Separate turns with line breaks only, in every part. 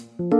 คุณ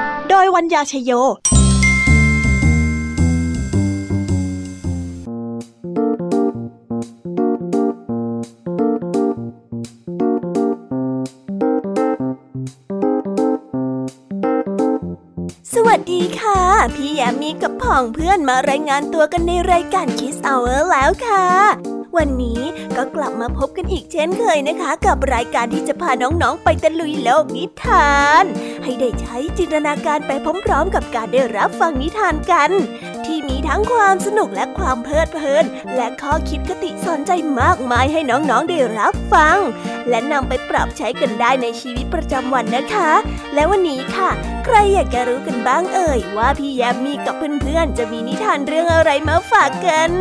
โดยวัญญาชยโยสวัสดีค่ะ พี่แยมมีกับพ่องเพื่อนมารายงานตัวกันในรายการ Kiss Hour แล้วค่ะ วันนี้ก็กลับมาพบกันอีกเช่นเคยนะคะ กับรายการที่จะพาน้องๆไปตะลุยโลกนิทาน ให้ได้ใช้จินตนาการไปพร้อมๆ กับการได้รับฟังนิทานกัน ที่มีทั้งความสนุกและความเพลิดเพลิน และข้อคิดคติสอนใจมากมายให้น้องๆได้รับฟัง และนำไปปรับใช้กันได้ในชีวิตประจำวันนะคะ และวันนี้ค่ะ ใครอยากจะรู้กันบ้างเอ่ย ว่าพี่แยมมีกับเพื่อนๆจะมีนิทานเรื่องอะไรมาฝากกัน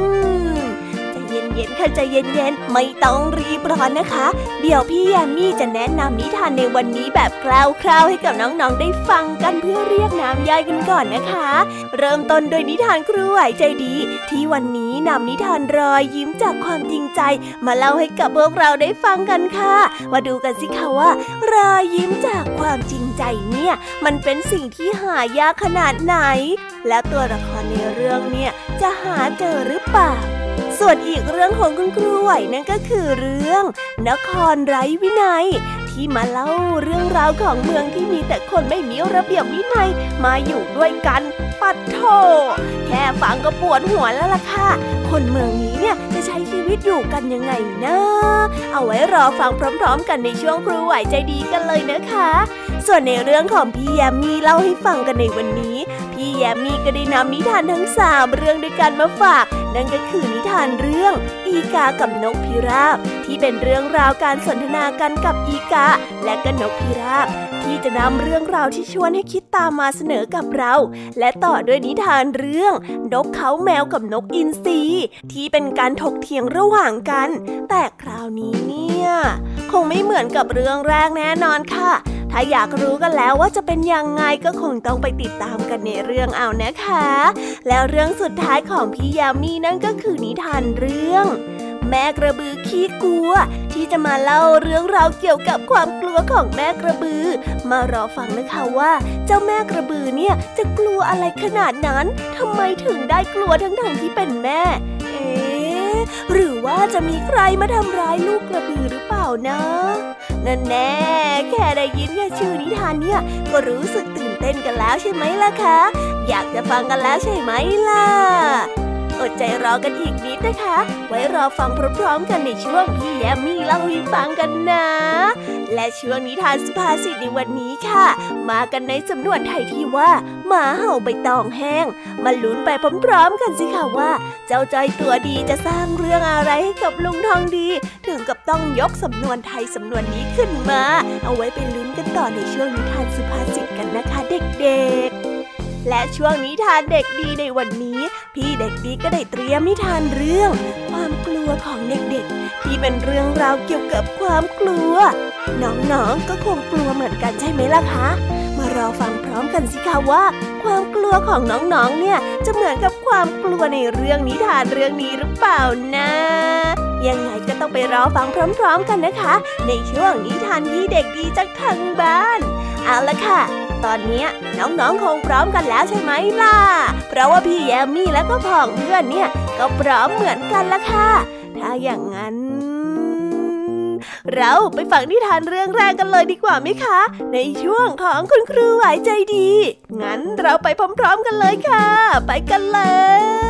เย็นๆค่ะใจเย็นๆ ไม่ต้องรีบร้อนนะคะ เดี๋ยวพี่แยมมี่จะแนะนำนิทานในวันนี้แบบคร่าวๆให้กับน้องๆได้ฟังกันเพื่อเรียกน้ำย่อยกันก่อนนะคะ เริ่มต้นโดยนิทานครูไหวใจดี ที่วันนี้นำนิทานรอยยิ้มจากความจริงใจ มาเล่าให้กับพวกเราได้ฟังกันค่ะมาดูกันสิคะว่ารอยยิ้มจากความจริงใจเนี่ย มันเป็นสิ่งที่หายากขนาดไหน และตัวละครในเรื่องเนี่ยจะหาเจอหรือเปล่า ส่วนอีกเรื่องของคุณครูไหวนั่นก็คือเรื่อง นครไร้วินัย ที่มาเล่าเรื่องราวของเมืองที่มีแต่คนไม่มีระเบียบวินัยมาอยู่ด้วยกัน ปัดโถแค่ฟังก็ปวดหัวแล้วล่ะค่ะ คนเมืองนี้เนี่ยจะใช้ชีวิตอยู่กันยังไงนะ เอาไว้รอฟังพร้อม ๆ กันในช่วงครูไหวใจดีกันเลยนะคะ ส่วนในเรื่องของพี่แยมมี่เล่าให้ฟังกันในวันนี้ พี่แยมมี่ก็ได้นำนิทานทั้งสามเรื่องด้วยกันมาฝาก นั่นก็คือนิทานเรื่อง อีกากับนกพิราบ ที่เป็นเรื่องราวการสนทนากันกับอีกาและก็นกพิราบที่จะนำเรื่องราวที่ชวนให้คิดตามมาเสนอกับเรา และต่อด้วยนิทานเรื่อง นกเขาแมวกับนกอินทรีที่เป็นการถกเถียงระหว่างกัน แต่คราวนี้เนี่ย คงไม่เหมือนกับเรื่องแรกแน่นอนค่ะ ถ้าอยากรู้กันแล้วว่าจะเป็นยังไงก็คงต้องไปติดตามกันในเรื่องเอานะคะ แล้วเรื่องสุดท้ายของพี่ยามีนั่นก็คือนิทานเรื่องแม่กระบือขี้กลัว ที่จะมาเล่าเรื่องราวเกี่ยวกับความกลัวของแม่กระบือ มารอฟังนะคะว่า เจ้าแม่กระบือเนี่ยจะกลัวอะไรขนาดนั้นทำไมถึงได้กลัวทั้งๆที่เป็นแม่ เอ๊ หรือว่าจะมีใครมาทำร้ายลูกกระบือหรือเปล่านะนั่นแน่แค่ได้ยินแค่ชื่อนิทานเนี่ย ก็รู้สึกตื่นเต้นกันแล้วใช่ไหมล่ะคะ อยากจะฟังกันแล้วใช่ไหมล่ะ อดใจรอกันอีกนิดนะคะ ไว้รอฟังพร้อมๆกันในช่วงพี่แยมมี่เล่าให้ฟังกันนะ และช่วงนิทานสุภาษิตในวันนี้ค่ะ มากันในสำนวนไทยที่ว่าหมาเห่าใบตองแห้ง มาลุ้นไปพร้อมๆกันสิค่ะว่า เจ้าจอยตัวดีจะสร้างเรื่องอะไรให้กับลุงทองดี ถึงกับต้องยกสำนวนไทยสำนวนนี้ขึ้นมา เอาไว้ไปลุ้นกันต่อในช่วงนิทานสุภาษิตกันนะคะเด็กๆ
และช่วงนิทานเด็กดีในวันนี้ พี่เด็กดีก็ได้เตรียมนิทานเรื่อง ความกลัวของเด็กๆ ที่เป็นเรื่องราวเกี่ยวกับความกลัว น้องๆก็คงกลัวเหมือนกันใช่ไหมล่ะคะ มารอฟังพร้อมกันสิคะว่า ความกลัวของน้องๆเนี่ยจะเหมือนกับความกลัวในเรื่องนิทานเรื่องนี้หรือเปล่านะยังไงก็ต้องไปรอฟังพร้อม ๆ กันนะคะ ในช่วงนิทานที่เด็กดีจากทางบ้าน เอาละค่ะ ตอนนี้น้องๆคงพร้อมกันแล้วใช่ไหมล่ะ เพราะว่าพี่แยมมี่และก็พ่องเพื่อนเนี่ยก็พร้อมเหมือนกันละค่ะ ถ้าอย่างนั้น เราไปฟังนิทานเรื่องแรกกันเลยดีกว่าไหมคะ ในช่วงของคุณครูไหวใจดี งั้นเราไปพร้อม ๆ กันเลยค่ะ ไปกันเลย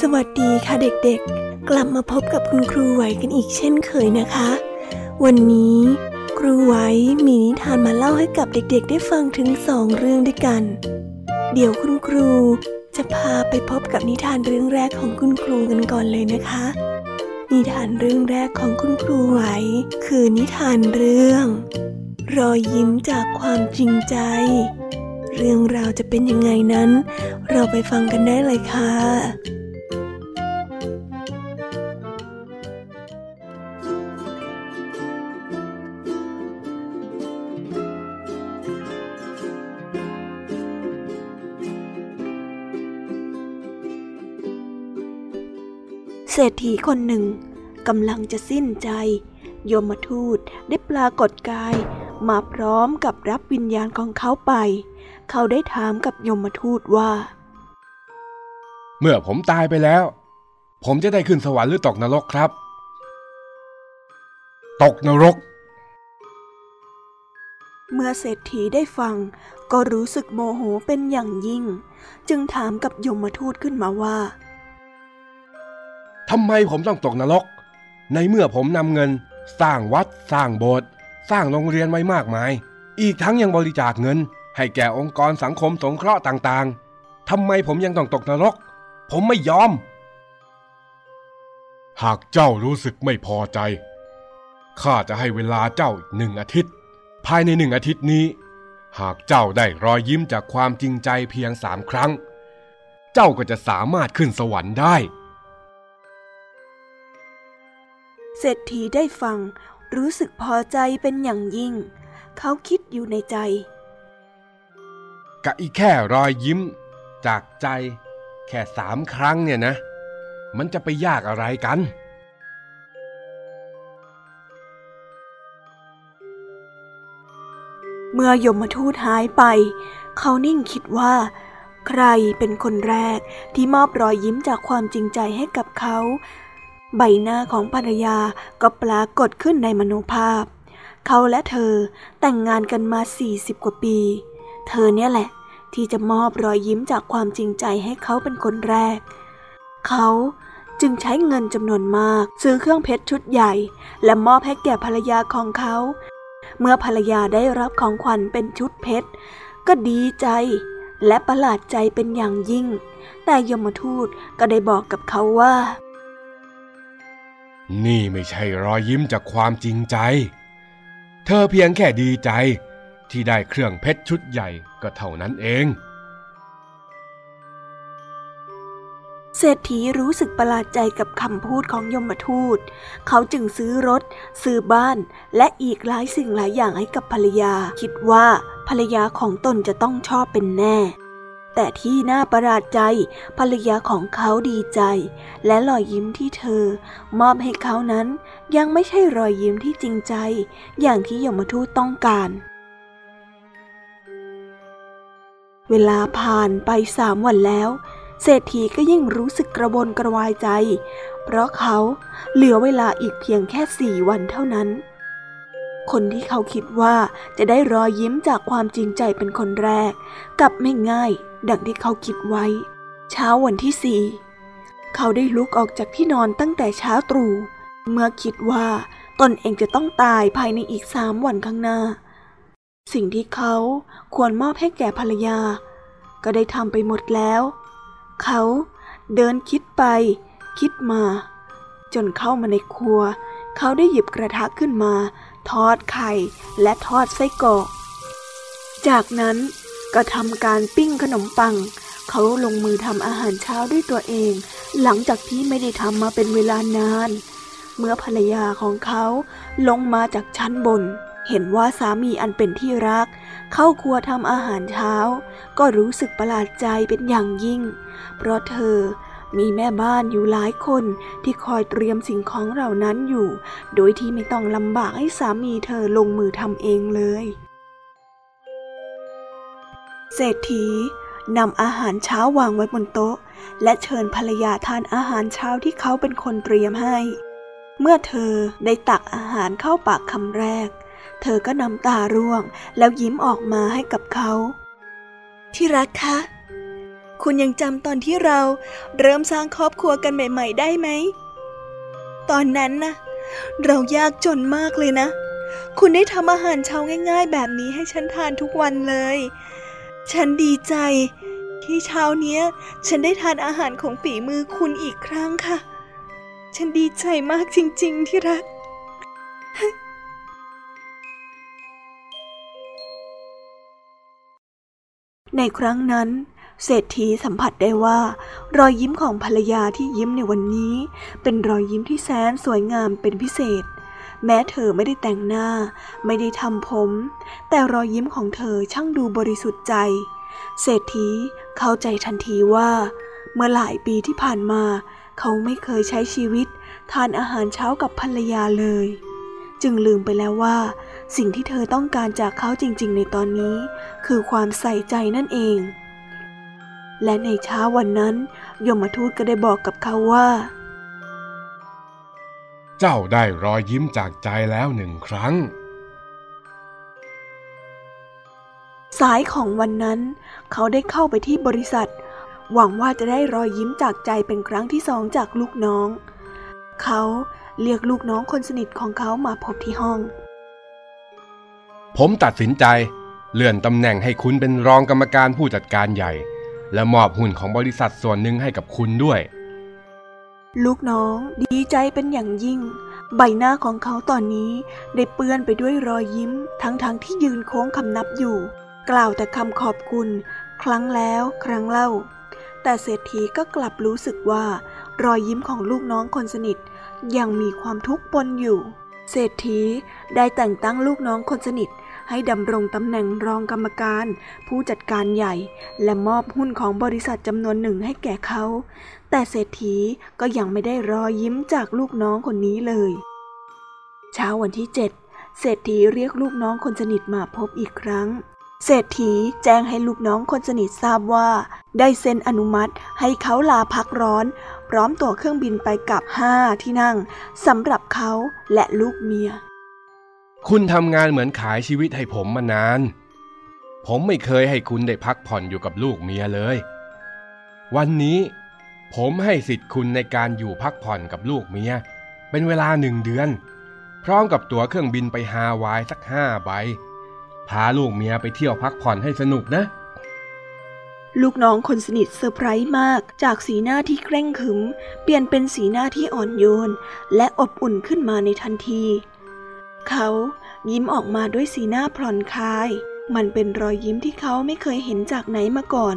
สวัสดีค่ะ
เด็กๆ กลับมาพบกับคุณครูไหวกันอีกเช่นเคยนะคะ วันนี้ครูไหวมีนิทานมาเล่าให้กับเด็กๆ ได้ฟังถึงสองเรื่องด้วยกัน เดี๋ยวคุณครูจะพาไปพบกับนิทานเรื่องแรกของคุณครูกันก่อนเลยนะคะ นิทานเรื่องแรกของคุณครูไหว คือนิทานเรื่อง รอยยิ้มจากความจริงใจ เรื่องราวจะเป็นยังไงนั้น เราไปฟังกันได้เลยค่ะ ศรษฐีคนหนึ่งกำลังจะสิ้นใจโยมทูตได้ปรากฏกาย มาพร้อมกับรับวิญญาณของเขาไป เขาได้ถามกับยมทูตว่า
เมื่อผมตายไปแล้ว ผมจะได้ขึ้นสวรรค์หรือตกนรกครับ ตกนรก
เมื่อเศรษฐีได้ฟัง ก็รู้สึกโมโหเป็นอย่างยิ่ง จึงถามกับยมทูตขึ้นมาว่า
ทำไมผมต้องตกนรก ในเมื่อผมนำเงิน สร้างวัด สร้างโบสถ์สร้างโรงเรียนไว้มากมาย อีกทั้งยังบริจาคเงิน ให้แก่องค์กรสังคมสงเคราะห์ต่างๆทำไมผมยังต้องตกนรก ผมไม่ยอม หากเจ้ารู้สึกไม่พอใจข้าจะให้เวลาเจ้าหนึ่งอาทิตย์ ภายในหนึ่งอาทิตย์นี้ หากเจ้าได้รอยยิ้มจากความจริงใจเพียงสามครั้ง เจ้าก็จะสามารถขึ้นสวรรค์ได้
เศรษฐีได้ฟังรู้สึกพอใจเป็นอย่างยิ่ง เขาคิดอยู่ในใจ
กะอีแค่รอยยิ้ม จากใจ แค่สามครั้งเนี่ยนะ มันจะไปยากอะไรกัน
เมื่อยมทูตหายไป เขานิ่งคิดว่า ใครเป็นคนแรกที่มอบรอยยิ้มจากความจริงใจให้กับเขา ใบหน้าของภรรยาก็ปรากฏขึ้นในมโนภาพ เขาและเธอแต่งงานกันมาสี่สิบกว่าปี เธอเนี่ยแหละ ที่จะมอบรอยยิ้มจากความจริงใจให้เขาเป็นคนแรก เขาจึงใช้เงินจำนวนมาก ซื้อเครื่องเพชรชุดใหญ่ และมอบให้แก่ภรรยาของเขา เมื่อภรรยาได้รับของขวัญเป็นชุดเพชร ก็ดีใจ และประหลาดใจเป็นอย่างยิ่ง แต่ยมทูตก็ได้บอกกับเขาว่า
นี่ไม่ใช่รอยยิ้มจากความจริงใจ เธอเพียงแค่ดีใจที่ได้เครื่องเพชรชุดใหญ่ก็เท่านั้นเอง
เศรษฐีรู้สึกประหลาดใจกับคำพูดของยมทูต เขาจึงซื้อรถ ซื้อบ้าน และอีกหลายสิ่งหลายอย่างให้กับภรรยา คิดว่าภรรยาของตนจะต้องชอบเป็นแน่ แต่ที่น่าประหลาดใจภรรยาของเขาดีใจ และรอยยิ้มที่เธอ มอบให้เขานั้นยังไม่ใช่รอยยิ้มที่จริงใจ อย่างที่ยมทูตต้องการ เวลาผ่านไปสามวันแล้ว เศรษฐีก็ยิ่งรู้สึกกระวนกระวายใจ เพราะเขาเหลือเวลาอีกเพียงแค่สี่วันเท่านั้น คนที่เขาคิดว่าจะได้รอยยิ้มจากความจริงใจเป็นคนแรก กลับไม่ง่าย ดังที่เขาคิดไว้ เช้าวันที่สี่เขาได้ลุกออกจากที่นอนตั้งแต่เช้าตรู่เมื่อคิดว่าตนเองจะต้องตายภายในอีกสามวันข้างหน้า สิ่งที่เขาควรมอบให้แก่ภรรยา ก็ได้ทำไปหมดแล้ว เขาเดินคิดไป คิดมา จนเข้ามาในครัว เขาได้หยิบกระทะขึ้นมา ทอดไข่และทอดไส้กรอก จากนั้น ก็ทำการปิ้งขนมปัง เขาลงมือทำอาหารเช้าด้วยตัวเอง หลังจากที่ไม่ได้ทำมาเป็นเวลานาน เมื่อภรรยาของเขาลงมาจากชั้นบน เห็นว่าสามีอันเป็นที่รัก เข้าครัวทำอาหารเช้า ก็รู้สึกประหลาดใจเป็นอย่างยิ่ง เพราะเธอมีแม่บ้านอยู่หลายคนที่คอยเตรียมสิ่งของเหล่านั้นอยู่ โดยที่ไม่ต้องลำบากให้สามีเธอลงมือทำเองเลย เศรษฐีนำอาหารเช้าวางไว้บนโต๊ะ และเชิญภรรยาทานอาหารเช้าที่เขาเป็นคนเตรียมให้ เมื่อเธอได้ตักอาหารเข้าปากคำแรก เธอก็นำตาร่วงแล้วยิ้มออกมาให้กับเขา ที่รักคะ คุณยังจำตอนที่เราเริ่มสร้างครอบครัวกันใหม่ ๆ ได้ไหม ตอนนั้นนะเรายากจนมากเลยนะ คุณได้ทำอาหารเช้าง่าย ๆ แบบนี้ให้ฉันทานทุกวันเลย ฉันดีใจ ที่เช้าเนี้ย ฉันได้ทานอาหารของฝีมือคุณอีกครั้งค่ะ ฉันดีใจมากจริง ๆ ที่รัก ในครั้งนั้นเศรษฐีสัมผัสได้ว่า รอยยิ้มของภรรยาที่ยิ้มในวันนี้ เป็นรอยยิ้มที่แสนสวยงามเป็นพิเศษ แม้เธอไม่ได้แต่งหน้า ไม่ได้ทำผม แต่รอยยิ้มของเธอช่างดูบริสุทธิ์ใจ เศรษฐีเข้าใจทันทีว่า เมื่อหลายปีที่ผ่านมา เขาไม่เคยใช้ชีวิต ทานอาหารเช้ากับภรรยาเลย จึงลืมไปแล้วว่า สิ่งที่เธอต้องการจากเขาจริง ๆ ในตอนนี้ คือความใส่ใจนั่นเอง และในเช้าวันนั้น ยมทูตก็ได้บอกกับเขาว่า
เจ้าได้รอยยิ้มจากใจแล้วหนึ่งครั้ง
สายของวันนั้น เขาได้เข้าไปที่บริษัท หวังว่าจะได้รอยยิ้มจากใจเป็นครั้งที่สองจากลูกน้อง เขาเรียกลูกน้องคนสนิทของเขามาพบที่ห้อง
ผมตัดสินใจ เลื่อนตำแหน่งให้คุณเป็นรองกรรมการผู้จัดการใหญ่ และมอบหุ้นของบริษัทส่วนหนึ่งให้กับคุณด้วย
ลูกน้องดีใจเป็นอย่างยิ่ง ใบหน้าของเขาตอนนี้ได้เปื้อนไปด้วยรอยยิ้ม ทั้งๆทที่ยืนโค้งคำนับอยู่ กล่าวแต่คำขอบคุณ ครั้งแล้วครั้งเล่า แต่เศรษฐีก็กลับรู้สึกว่า รอยยิ้มของลูกน้องคนสนิท ยังมีความทุกข์ปนอยู่ เศรษฐีได้แต่งตั้งลูกน้องคนสนิท ให้ดำรงตำแหน่งรองกรรมการ ผู้จัดการใหญ่ และมอบหุ้นของบริษัทจำนวนหนึ่งให้แก่เขา แต่เศรษฐีก็ยังไม่ได้รอยยิ้มจากลูกน้องคนนี้เลย เช้าวันที่เจ็ดเศรษฐีเรียกลูกน้องคนสนิทมาพบอีกครั้งเศรษฐีแจ้งให้ลูกน้องคนสนิททราบว่า ได้เซ็นอนุมัติให้เขาลาพักร้อน พร้อมตั๋วเครื่องบินไปกับห้าที่นั่งสำหรับเขาและลูกเมีย
คุณทำงานเหมือนขายชีวิตให้ผมมานาน ผมไม่เคยให้คุณได้พักผ่อนอยู่กับลูกเมียเลย วันนี้ผมให้สิทธิ์คุณในการอยู่พักผ่อนกับลูกเมีย เป็นเวลาหนึ่งเดือน พร้อมกับตั๋วเครื่องบินไปฮาวายสักห้าใบ พาลูกเมียไปเที่ยวพักผ่อนให้สนุกนะ
ลูกน้องคนสนิทเซอร์ไพรส์มากจากสีหน้าที่เคร่งขรึม เปลี่ยนเป็นสีหน้าที่อ่อนโยน และอบอุ่นขึ้นมาในทันที เขายิ้มออกมาด้วยสีหน้าผ่อนคลาย มันเป็นรอยยิ้มที่เขาไม่เคยเห็นจากไหนมาก่อน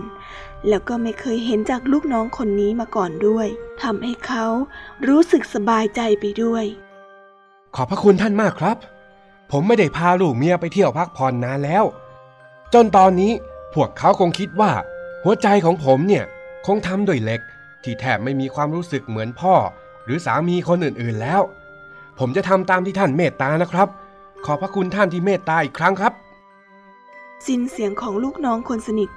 แล้วก็ไม่เคยเห็นจากลูกน้องคนนี้มาก่อนด้วยทำให้เขารู้สึกสบายใจไปด้วย
ขอบพระคุณท่านมากครับ ผมไม่ได้พาลูกเมียไปเที่ยวพักผ่อนนานแล้ว จนตอนนี้พวกเขาคงคิดว่า หัวใจของผมเนี่ยคงทำด้วยเหล็ก ที่แทบไม่มีความรู้สึกเหมือนพ่อ หรือสามีคนอื่นๆแล้ว ผมจะทำตามที่ท่านเมตตานะครับ ขอบพระคุณท่านที่เมตตาอีกครั้งครับ
สิ้นเสียงของลูกน้องคนสนิท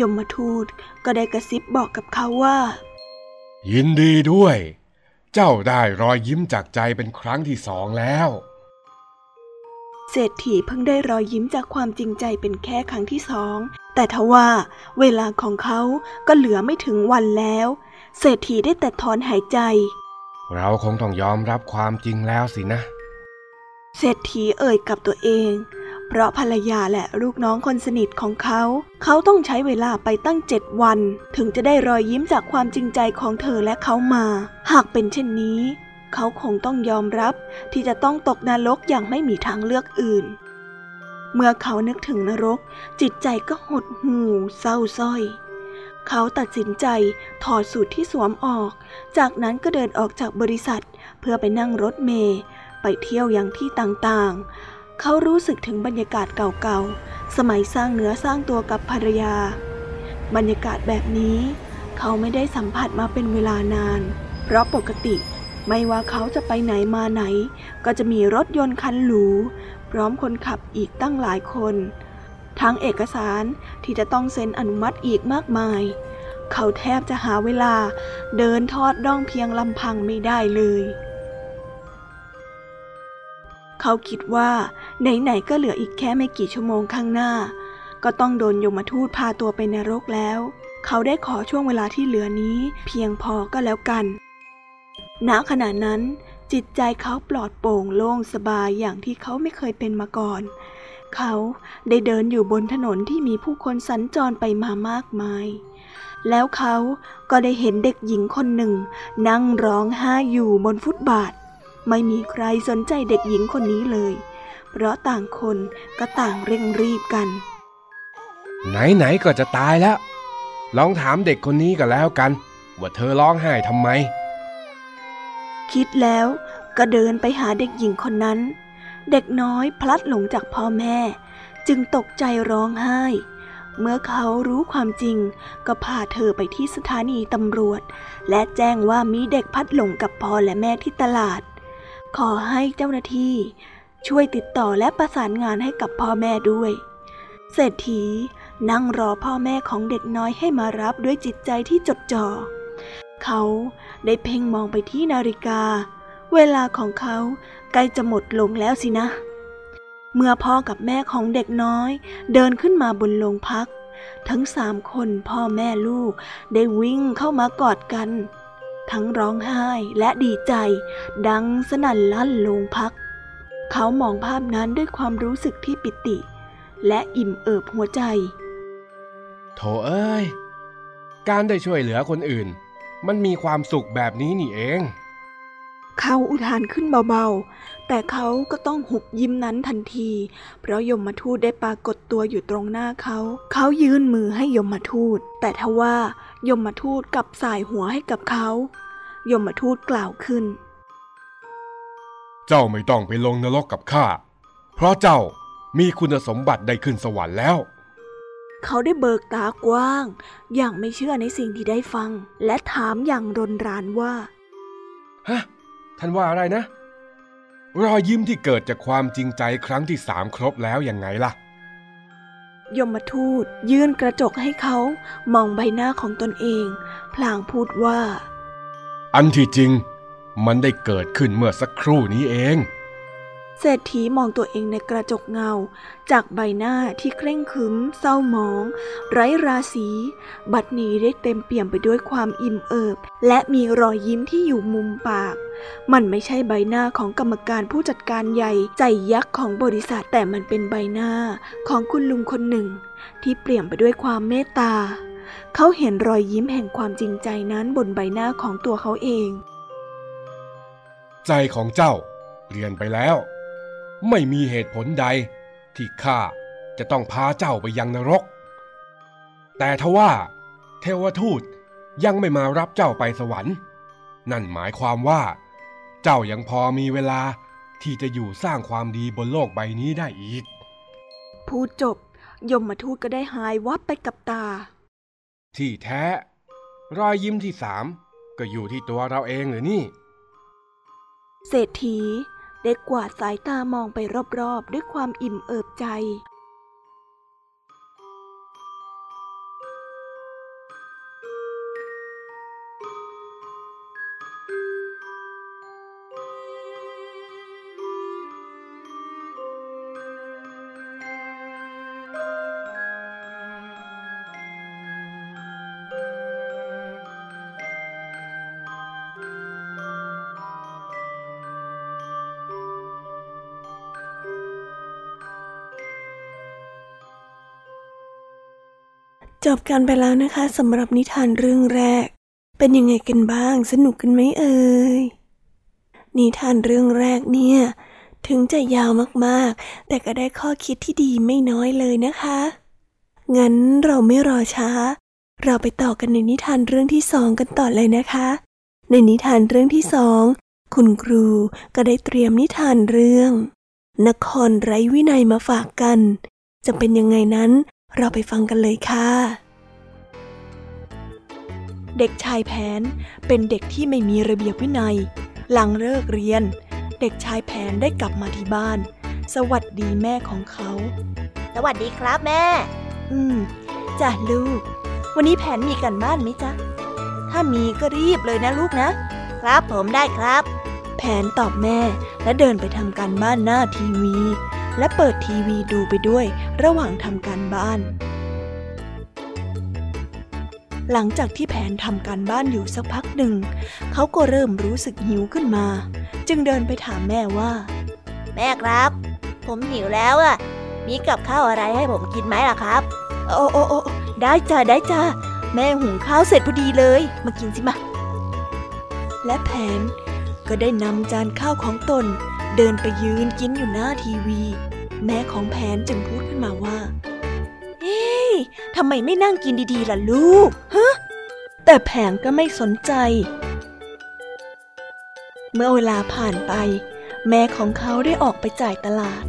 ยมทูตก็ได้กระซิบบอกกับเขาว่า
ยินดีด้วย เจ้าได้รอยยิ้มจากใจเป็นครั้งที่สองแล้ว
เศรษฐีเพิ่งได้รอยยิ้มจากความจริงใจเป็นแค่ครั้งที่สองแต่ทว่าเวลาของเขาก็เหลือไม่ถึงวันแล้ว เศรษฐีได้แต่ถอนหายใจ
เราคงต้องยอมรับความจริงแล้วสินะ
เศรษฐีเอ่ยกับตัวเอง เพราะภรรยาและลูกน้องคนสนิทของเขา เขาต้องใช้เวลาไปตั้งเจ็ดวัน ถึงจะได้รอยยิ้มจากความจริงใจของเธอและเขามา หากเป็นเช่นนี้ เขาคงต้องยอมรับที่จะต้องตกนรกอย่างไม่มีทางเลือกอื่น เมื่อเขานึกถึงนรก จิตใจก็หดหู่เศร้าส้อย เขาตัดสินใจถอดสูตรที่สวมออก จากนั้นก็เดินออกจากบริษัท เพื่อไปนั่งรถเมล์ไปเที่ยวยังที่ต่างๆ เขารู้สึกถึงบรรยากาศเก่าๆ สมัยสร้างเนื้อสร้างตัวกับภรรยา บรรยากาศแบบนี้ เขาไม่ได้สัมผัสมาเป็นเวลานาน เพราะปกติไม่ว่าเขาจะไปไหนมาไหน ก็จะมีรถยนต์คันหรู พร้อมคนขับอีกตั้งหลายคน ทั้งเอกสารที่จะต้องเซ็นอนุมัติอีกมากมาย เขาแทบจะหาเวลาเดินทอดร่องเพียงลำพังไม่ได้เลย เขาคิดว่าไหนๆก็เหลืออีกแค่ไม่กี่ชั่วโมงข้างหน้า ก็ต้องโดนยมทูตพาตัวไปนรกแล้ว เขาได้ขอช่วงเวลาที่เหลือนี้เพียงพอก็แล้วกัน ณขณะนั้นจิตใจเขาปลอดโปร่งโล่งสบายอย่างที่เขาไม่เคยเป็นมาก่อน เขาได้เดินอยู่บนถนนที่มีผู้คนสัญจรไปมามากมาย แล้วเขาก็ได้เห็นเด็กหญิงคนหนึ่ง นั่งร้องไห้อยู่บนฟุตบาท ไม่มีใครสนใจเด็กหญิงคนนี้เลย เพราะต่างคนก็ต่างเร่งรีบกัน
ไหนๆก็จะตายแล้ว ลองถามเด็กคนนี้ก็แล้วกัน ว่าเธอร้องไห้ทำไม
คิดแล้วก็เดินไปหาเด็กหญิงคนนั้น เด็กน้อยพลัดหลงจากพ่อแม่ จึงตกใจร้องไห้ เมื่อเขารู้ความจริง ก็พาเธอไปที่สถานีตำรวจ และแจ้งว่ามีเด็กพัดหลงกับพ่อและแม่ที่ตลาด ขอให้เจ้าหน้าที่ ช่วยติดต่อและประสานงานให้กับพ่อแม่ด้วย เศรษฐีนั่งรอพ่อแม่ของเด็กน้อยให้มารับด้วยจิตใจที่จดจ่อเขาได้เพ่งมองไปที่นาฬิกา เวลาของเขาใกล้จะหมดลงแล้วสินะ เมื่อพ่อกับแม่ของเด็กน้อย เดินขึ้นมาบนโรงพัก ทั้งสามคนพ่อแม่ลูกได้วิ่งเข้ามากอดกัน ทั้งร้องไห้และดีใจ ดังสนั่นลั่นโรงพัก เขามองภาพนั้นด้วยความรู้สึกที่ปิติ และอิ่มเอิบหัวใจ
โถเอ้ย การได้ช่วยเหลือคนอื่น มันมีความสุขแบบนี้นี่เอง
เขาอุทานขึ้นเบาๆ แต่เขาก็ต้องหุบยิ้มนั้นทันที เพราะยมทูตได้ปรากฏตัวอยู่ตรงหน้าเขา เขายื่นมือให้ยมทูต แต่ทว่ายมทูตกลับสายหัวให้กับเขา ยมทูตกล่าวขึ้น
เจ้าไม่ต้องไปลงนรกกับข้า เพราะเจ้ามีคุณสมบัติได้ขึ้นสวรรค์แล้ว
เขาได้เบิกตากว้าง อย่างไม่เชื่อในสิ่งที่ได้ฟัง และถามอย่างรนรานว่า
ฮะ ท่านว่าอะไรนะ รอยยิ้มที่เกิดจากความจริงใจครั้งที่สามครบแล้วยังไงล่ะ
ยมทูตยื่นกระจกให้เขามองใบหน้าของตนเอง พลางพูดว่า
อันที่จริง มันได้เกิดขึ้นเมื่อสักครู่นี้เอง
เศรษฐีมองตัวเองในกระจกเงา จากใบหน้าที่เคร่งขรึม เศร้าหมอง ไร้ราศี บัดนี้ได้เต็มเปี่ยมไปด้วยความอิ่มเอิบ และมีรอยยิ้มที่อยู่มุมปาก มันไม่ใช่ใบหน้าของกรรมการผู้จัดการใหญ่ใจยักษ์ของบริษัทแต่มันเป็นใบหน้าของคุณลุงคนหนึ่ง ที่เปลี่ยนไปด้วยความเมตตา เขาเห็นรอยยิ้มแห่งความจริงใจนั้นบนใบหน้าของตัวเขาเอง
ใจของเจ้าเปลี่ยนไปแล้ว ไม่มีเหตุผลใด ที่ข้าจะต้องพาเจ้าไปยังนรก แต่ทว่า เทวทูตยังไม่มารับเจ้าไปสวรรค์ นั่นหมายความว่า เจ้ายังพอมีเวลาที่จะอยู่สร้างความดีบนโลกใบนี้ได้อีก
พูดจบยมมาทูตก็ได้หายวับไปกับตา
ที่แท้ รอยยิ้มที่สามก็อยู่ที่ตัวเราเองหรือนี่
เศรษฐี ได้กวาดสายตามองไปรอบๆ ด้วยความอิ่มเอิบใจ
จบกันไปแล้วนะคะสำหรับนิทานเรื่องแรก เป็นยังไงกันบ้างสนุกกันไหมเอ่ยนิทานเรื่องแรกเนี่ย ถึงจะยาวมากๆ แต่ก็ได้ข้อคิดที่ดีไม่น้อยเลยนะคะ งั้นเราไม่รอช้า เราไปต่อกันในนิทานเรื่องที่สองกันต่อเลยนะคะ ในนิทานเรื่องที่สองคุณครูก็ได้เตรียมนิทานเรื่อง นครไร้วินัยมาฝากกัน จะเป็นยังไงนั้น เราไปฟังกันเลยค่ะ
เด็กชายแผนเป็นเด็กที่ไม่มีระเบียบวินัย หลังเลิกเรียน เด็กชายแผนได้กลับมาที่บ้าน สวัสดีแม่ของเขา
สวัสดีครับแม่
อืมจ้ะลูก วันนี้แผนมีกันบ้านไหมจ๊ะ ถ้ามีก็รีบเลยนะลูกนะ
ครับผมได้ครับ
แผนตอบแม่และเดินไปทำการบ้านหน้าทีวี และเปิดทีวีดูไปด้วยระหว่างทำการบ้าน หลังจากที่แผนทำการบ้านอยู่สักพักหนึ่ง เขาก็เริ่มรู้สึกหิวขึ้นมา จึงเดินไปถามแม่ว่า
แม่ครับ ผมหิวแล้วอะมีกับข้าวอะไรให้ผมกินไหมล่ะครับ
โอ้โอ้โอ้ได้จ้าได้จ้าแม่หุงข้าวเสร็จพอดีเลย มากินสิมาและแผนก็ได้นำจานข้าวของตน เดินไปยืนกินอยู่หน้าทีวี แม่ของแผนจึงพูดขึ้นมาว่า เฮ้ยทำไมไม่นั่งกินดีๆล่ะลูก ฮะ แต่แผนก็ไม่สนใจ เมื่อเวลาผ่านไป แม่ของเขาได้ออกไปจ่ายตลาด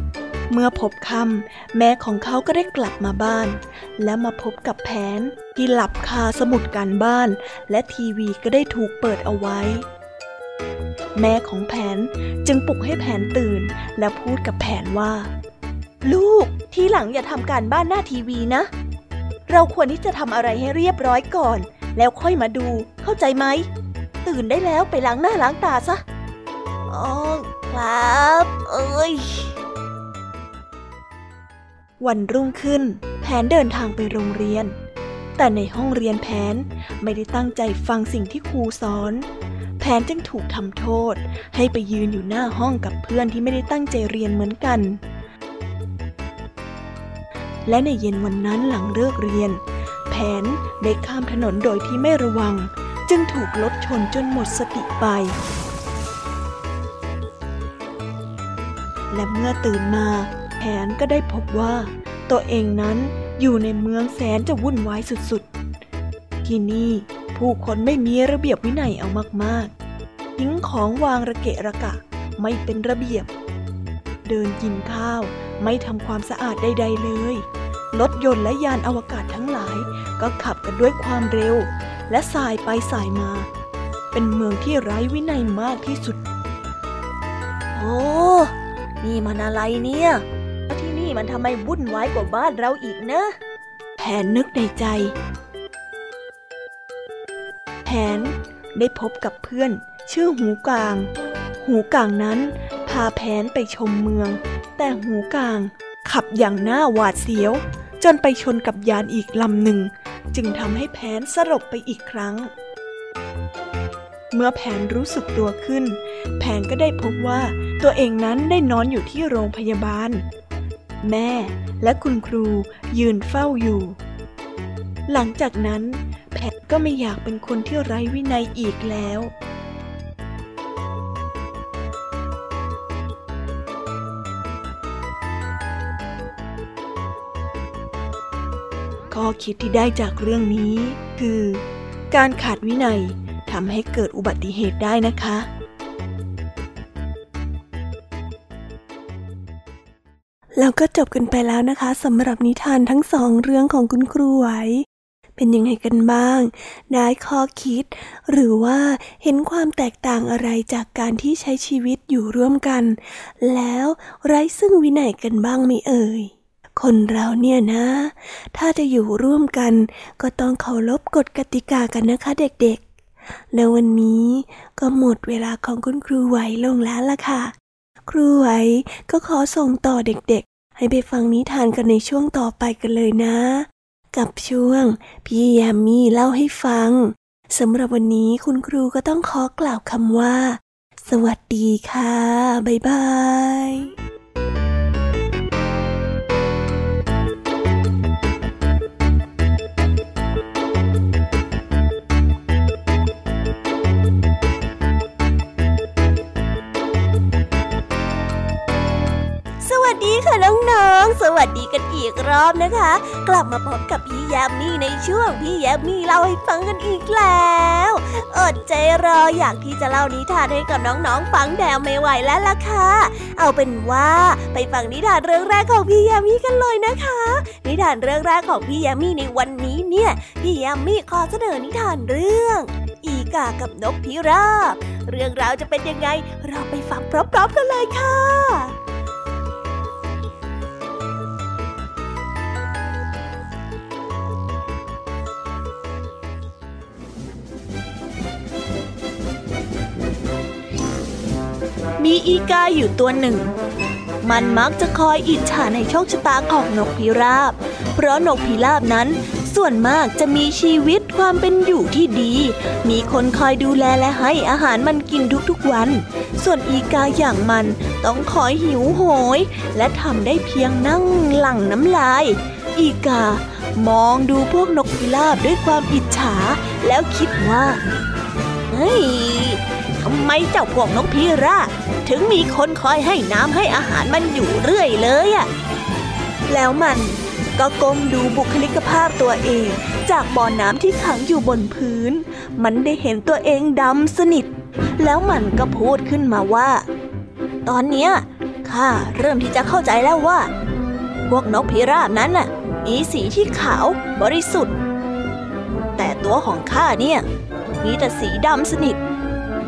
เมื่อพบคำแม่ของเขาก็ได้กลับมาบ้าน และมาพบกับแผนที่หลับคาสมุดการบ้าน และทีวีก็ได้ถูกเปิดเอาไว้ แม่ของแผนจึงปลุกให้แผนตื่น และพูดกับแผนว่า ลูกทีหลังอย่าทำการบ้านหน้าทีวีนะ เราควรที่จะทำอะไรให้เรียบร้อยก่อน แล้วค่อยมาดู เข้าใจไหม ตื่นได้แล้วไปล้างหน้าล้างตาซะ
อ๋อครับ เอ้ย
วันรุ่งขึ้น แผนเดินทางไปโรงเรียน แต่ในห้องเรียนแผนไม่ได้ตั้งใจฟังสิ่งที่ครูสอนแผ นจึงถูกทำโทษ ให้ไปยืนอยู่หน้าห้องกับเพื่อนที่ไม่ได้ตั้งใจเรียนเหมือนกัน และในเย็นวันนั้นหลังเลิกเรียน แผนได้ข้ามถนนโดยที่ไม่ระวัง จึงถูกรถชนจนหมดสติไป และเมื่อตื่นมา แผนก็ได้พบว่า ตัวเองนั้นอยู่ในเมืองแสนจะวุ่นวายสุดๆ ที่นี่ผู้คนไม่มีระเบียบวินัยเอามากๆ ทิ้งของวางระเกะระกะ ไม่เป็นระเบียบ เดินกินข้าวไม่ทำความสะอาดใด ๆ เลย รถยนต์และยานอวกาศทั้งหลาย ก็ขับกันด้วยความเร็ว และสายไปสายมา เป็นเมืองที่ไร้วินัยมากที่สุด
โอ้ นี่มันอะไรเนี่ยแล้วที่นี่มันทำไมวุ่นวายกว่าบ้านเราอีกนะ
แผนนึกในใจ แผนได้พบกับเพื่อน ชื่อหูกลาง หูกลางนั้นพาแผนไปชมเมือง แต่หูกลางขับอย่างหน้าหวาดเสียว จนไปชนกับยานอีกลำหนึ่ง จึงทำให้แผนสลบไปอีกครั้ง เมื่อแผนรู้สึกตัวขึ้น แผนก็ได้พบว่าตัวเองนั้นได้นอนอยู่ที่โรงพยาบาล แม่และคุณครูยืนเฝ้าอยู่ หลังจากนั้นแพทก็ไม่อยากเป็นคนที่ไร้วินัยอีกแล้ว อคิดที่ได้จากเรื่องนี้ คือ การขาดวินัยทำให้เกิดอุบัติเหตุได้นะคะ
แล้วก็จบกันไปแล้วนะคะสำหรับนิทานทั้งสองเรื่องของคุณครูไหว เป็นยังไงกันบ้าง ได้ข้อคิด หรือว่าเห็นความแตกต่างอะไรจากการที่ใช้ชีวิตอยู่ร่วมกัน แล้วไร้ซึ่งวินัยกันบ้างไหมเอ่ย คนเราเนี่ยนะ ถ้าจะอยู่ร่วมกัน ก็ต้องเคารพกฎกติกากันนะคะเด็กๆ แล้ววันนี้ก็หมดเวลาของคุณครูไหวลงแล้วล่ะค่ะ ครูไหวก็ขอส่งต่อเด็กๆ ให้ไปฟังนิทานกันในช่วงต่อไปกันเลยนะ กับช่วง พี่ยามีเล่าให้ฟังสำหรับวันนี้คุณครูก็ต้องขอกล่าวคำว่า สวัสดีค่ะ บ๊ายบาย ดีค่ะน้องๆ สวัสดีกันอีกรอบนะคะ กลับมาพบกับพี่ยามีในช่วงพี่ยามีเล่าให้ฟังกันอีกแล้วอดใจรออยากที่จะเล่านิทานให้กับน้องๆ ฟังแดวไม่ไหวแล้วล่ะค่ะ เอาเป็นว่าไปฟังนิทานเรื่องแรกของพี่ยามีกันเลยนะคะ นิทานเรื่องแรกของพี่ยามีในวันนี้เนี่ยพี่ยามีขอเสนอนิทานเรื่อง อีกากับนกพิราบเรื่องราวจะเป็นยังไงเราไปฟังพร้อมๆกันเลยค่ะ
มีอีกาอยู่ตัวหนึ่ง มันมักจะคอยอิจฉาในโชคชะตาของนกพิราบ เพราะนกพิราบนั้น ส่วนมากจะมีชีวิตความเป็นอยู่ที่ดี มีคนคอยดูแลและให้อาหารมันกินทุกๆวัน ส่วนอีกาอย่างมันต้องคอยหิวโหย และทำได้เพียงนั่งหลั่งน้ำลาย อีกามองดูพวกนกพิราบด้วยความอิจฉาแล้วคิดว่า
เฮ้ยทำไมเจ้าพวกนกพิราบถึงมีคนคอยให้น้ำให้อาหารมันอยู่เรื่อยเลยอะ
แล้วมันก็ก้มดูบุคลิกภาพตัวเอง จากบ่อน้ำที่ขังอยู่บนพื้น มันได้เห็นตัวเองดำสนิท แล้วมันก็พูดขึ้นมาว่า
ตอนเนี้ยข้าเริ่มที่จะเข้าใจแล้วว่า พวกนกพิราบนั้นน่ะมีสีที่ขาวบริสุทธิ์ แต่ตัวของข้าเนี่ย มีแต่สีดำสนิท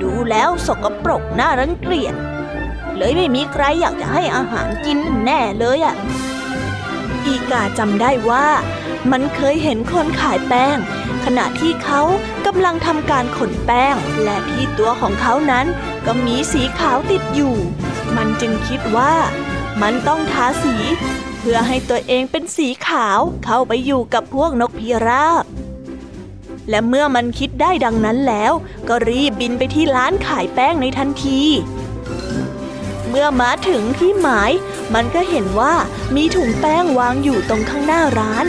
ดูแล้วสกปรกน่ารังเกียจเลยไม่มีใครอยากจะให้อาหารกินแน่เลยอะ
อีกาจำได้ว่า มันเคยเห็นคนขายแป้ง ขณะที่เขากำลังทำการขนแป้ง และที่ตัวของเขานั้นก็มีสีขาวติดอยู่ มันจึงคิดว่ามันต้องทาสี เพื่อให้ตัวเองเป็นสีขาวเข้าไปอยู่กับพวกนกพิราบ และเมื่อมันคิดได้ดังนั้นแล้ว ก็รีบบินไปที่ร้านขายแป้งในทันที เมื่อมาถึงที่หมาย มันก็เห็นว่ามีถุงแป้งวางอยู่ตรงข้างหน้าร้าน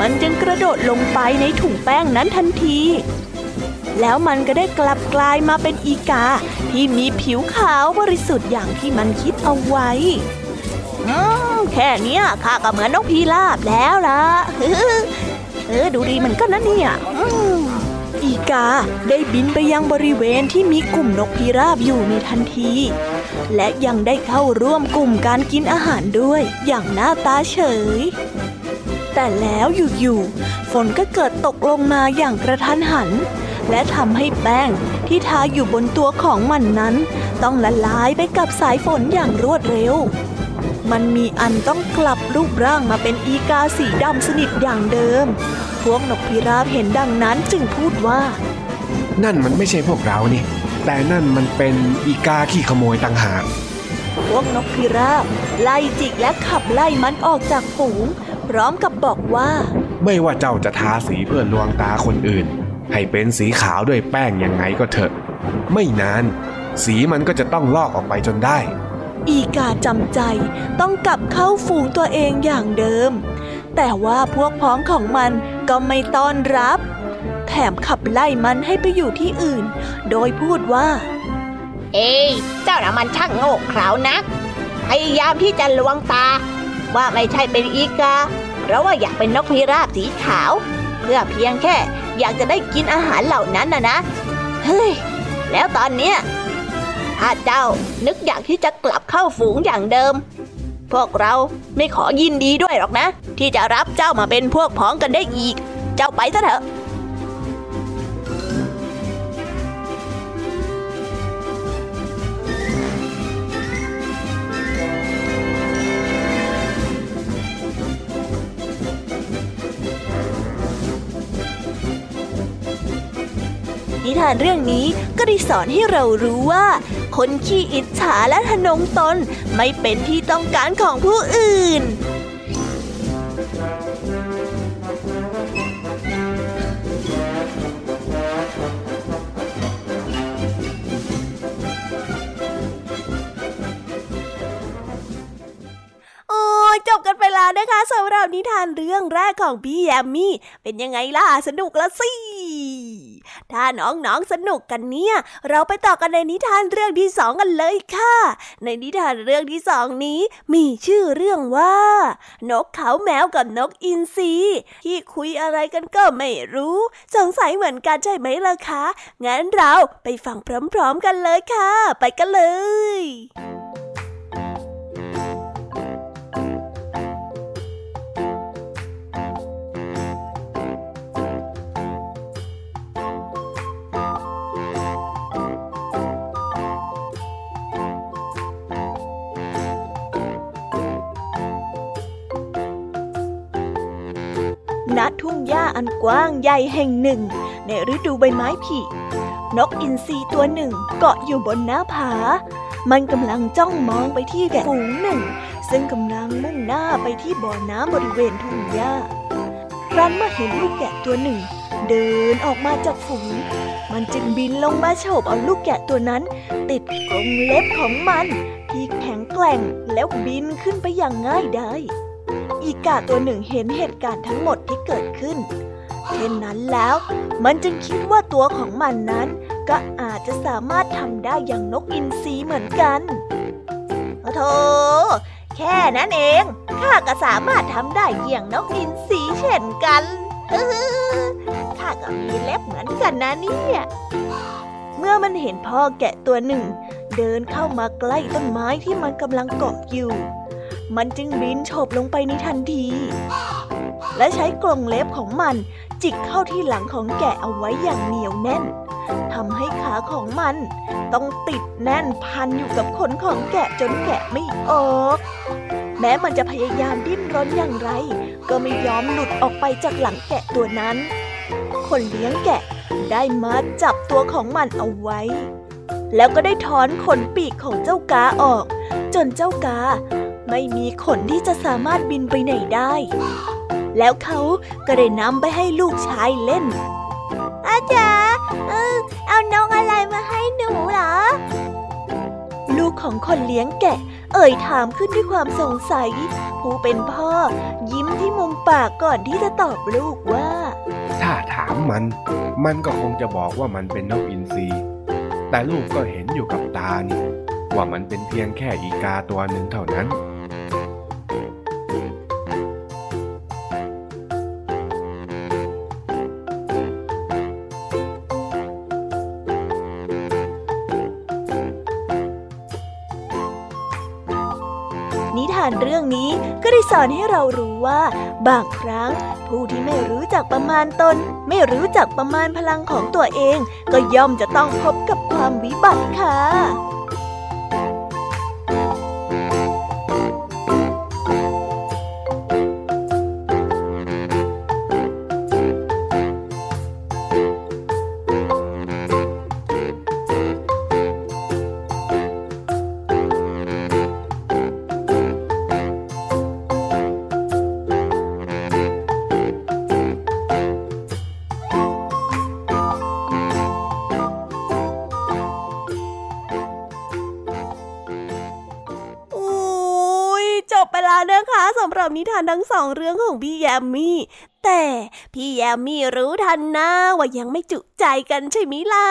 มันจึงกระโดดลงไปในถุงแป้งนั้นทันทีแล้วมันก็ได้กลับกลายมาเป็นอีกา ที่มีผิวขาวบริสุทธิ์อย่างที่มันคิดเอาไว้แค่นี้ข้าก็เหมือนนกพีราบแล้วล่ะ เออ ดูดีมันก็นะเนี่ยอีกาได้บินไปยังบริเวณที่มีกลุ่มนกพิราบอยู่ในทันที และยังได้เข้าร่วมกลุ่มการกินอาหารด้วย อย่างหน้าตาเฉย แต่แล้วอยู่ๆฝนก็เกิดตกลงมาอย่างกระทันหัน และทำให้แป้งที่ทาอยู่บนตัวของมันนั้น ต้องละลายไปกับสายฝนอย่างรวดเร็ว มันมีอันต้องกลับรูปร่างมาเป็นอีกาสีดำสนิทอย่างเดิม พวกนกพิราบเห็นดังนั้นจึงพูดว่า
นั่นมันไม่ใช่พวกเรานี่ แต่นั่นมันเป็นอีกาขี้ขโมยต่างหาก
พวกนกพิราบไล่จิกและขับไล่มันออกจากฝูง พร้อมกับบอกว่า
ไม่ว่าเจ้าจะทาสีเพื่อลวงตาคนอื่น ให้เป็นสีขาวด้วยแป้งยังไงก็เถอะ ไม่นาน สีมันก็จะต้องลอกออกไปจนได้
อีกาจำใจต้องกลับเข้าฝูงตัวเองอย่างเดิม แต่ว่าพวกพ้องของมันก็ไม่ต้อนรับ แถมขับไล่มันให้ไปอยู่ที่อื่น โดยพูดว่า
เอ้เจ้าน่ะมันช่างโง่เขลานัก พยายามที่จะลวงตา ว่าไม่ใช่เป็นอีกา
เพราะว่าอยากเป็นนกพิราบสีขาว เพื่อเพียงแค่อยากจะได้กินอาหารเหล่านั้นนะนะ เฮ้ย แล้วตอนเนี้ย ถ้าเจ้านึกอยากที่จะกลับเข้าฝูงอย่างเดิม พวกเราไม่ขอยินดีด้วยหรอกนะ ที่จะรับเจ้ามาเป็นพวกพ้องกันได้อีก เจ้าไปซะเถอะ นิทานเรื่องนี้ก็ได้สอนให้เรารู้ว่า คนขี้อิจฉาและทะนงตนไม่เป็นที่ต้องการของผู้อื่นจบกันไปแล้วนะคะสำหรับนิทานเรื่องแรกของพี่แยมมี่ เป็นยังไงล่ะ สนุกละสิ ถ้าน้องๆสนุกกันเนี่ย เราไปต่อกันในนิทานเรื่องที่สองกันเลยค่ะ ในนิทานเรื่องที่สองนี้ มีชื่อเรื่องว่า นกเขาแมวกับนกอินทรีที่คุยอะไรกันก็ไม่รู้ สงสัยเหมือนกันใช่ไหมล่ะคะ งั้นเราไปฟังพร้อมๆกันเลยค่ะ ไปกันเลย ทุ่งหญ้าอันกว้างใหญ่แห่งหนึ่ง ในฤดูใบไม้ผลินกอินทรีตัวหนึ่งเกาะอยู่บนหน้าผา มันกำลังจ้องมองไปที่แกะฝูงหนึ่ง ซึ่งกำลังมุ่งหน้าไปที่บ่อน้ำบริเวณทุ่งหญ้าครั้นเมื่อเห็นลูกแกะตัวหนึ่ง เดินออกมาจากฝูง มันจึงบินลงมาโฉบเอาลูกแกะตัวนั้น ติดกรงเล็บของมัน ที่แข็งแกร่งแล้วบินขึ้นไปอย่างง่ายดาย อีกาตัวหนึ่งเห็นเหตุการณ์ทั้งหมดที่เกิดขึ้นเช่นนั้นแล้ว มันจึงคิดว่าตัวของมันนั้นก็อาจจะสามารถทำได้อย่างนกอินทรีเหมือนกันโธ่แค่นั้นเอง ข้าก็สามารถทำได้อย่างนกอินทรีเช่นกันข้าก็มีเล็บเหมือนกันนะเนี่ยเมื่อมันเห็นพ่อแกะตัวหนึ่ง เดินเข้ามาใกล้ต้นไม้ที่มันกำลังเกาะอยู่ มันจึงบินโฉบลงไปในทันที และใช้กรงเล็บของมันจิกเข้าที่หลังของแกะเอาไว้อย่างเหนียวแน่นทำให้ขาของมัน ต้องติดแน่นพันอยู่กับขนของแกะจนแกะไม่ออก แม้มันจะพยายามดิ้นรนอย่างไร ก็ไม่ยอมหลุดออกไปจากหลังแกะตัวนั้น คนเลี้ยงแกะได้มาจับตัวของมันเอาไว้ แล้วก็ได้ถอนขนปีกของเจ้ากาออก จนเจ้ากา ไม่มีขนที่จะสามารถบินไปไหนได้ แล้วเขาก็ได้นำไปให้ลูกชายเล่น อาจารย์เออเอาน้องอะไรมาให้หนูเหรอ ลูกของคนเลี้ยงแกะ เอ่ยถามขึ้นด้วยความสงสัย ผู้เป็นพ่อ ยิ้มที่มุมปากก่อนที่จะตอบลูกว่า
ถ้าถามมัน มันก็คงจะบอกว่ามันเป็นนกอินทรีแต่ลูกก็เห็นอยู่กับตานี่ว่ามันเป็นเพียงแค่อีกาตัวหนึ่งเท่านั้นา
น อนให้เรารู้ว่า บางครั้ง ผู้ที่ไม่รู้จักประมาณตน ไม่รู้จักประมาณพลังของตัวเอง ก็ย่อมจะต้องพบกับความวิบัติค่ะ
นิทานทั้งสองเรื่องของพี่แยมมี่แต่พี่แยมมี่รู้ทันนะว่ายังไม่จุใจกันใช่ไหมล่ะ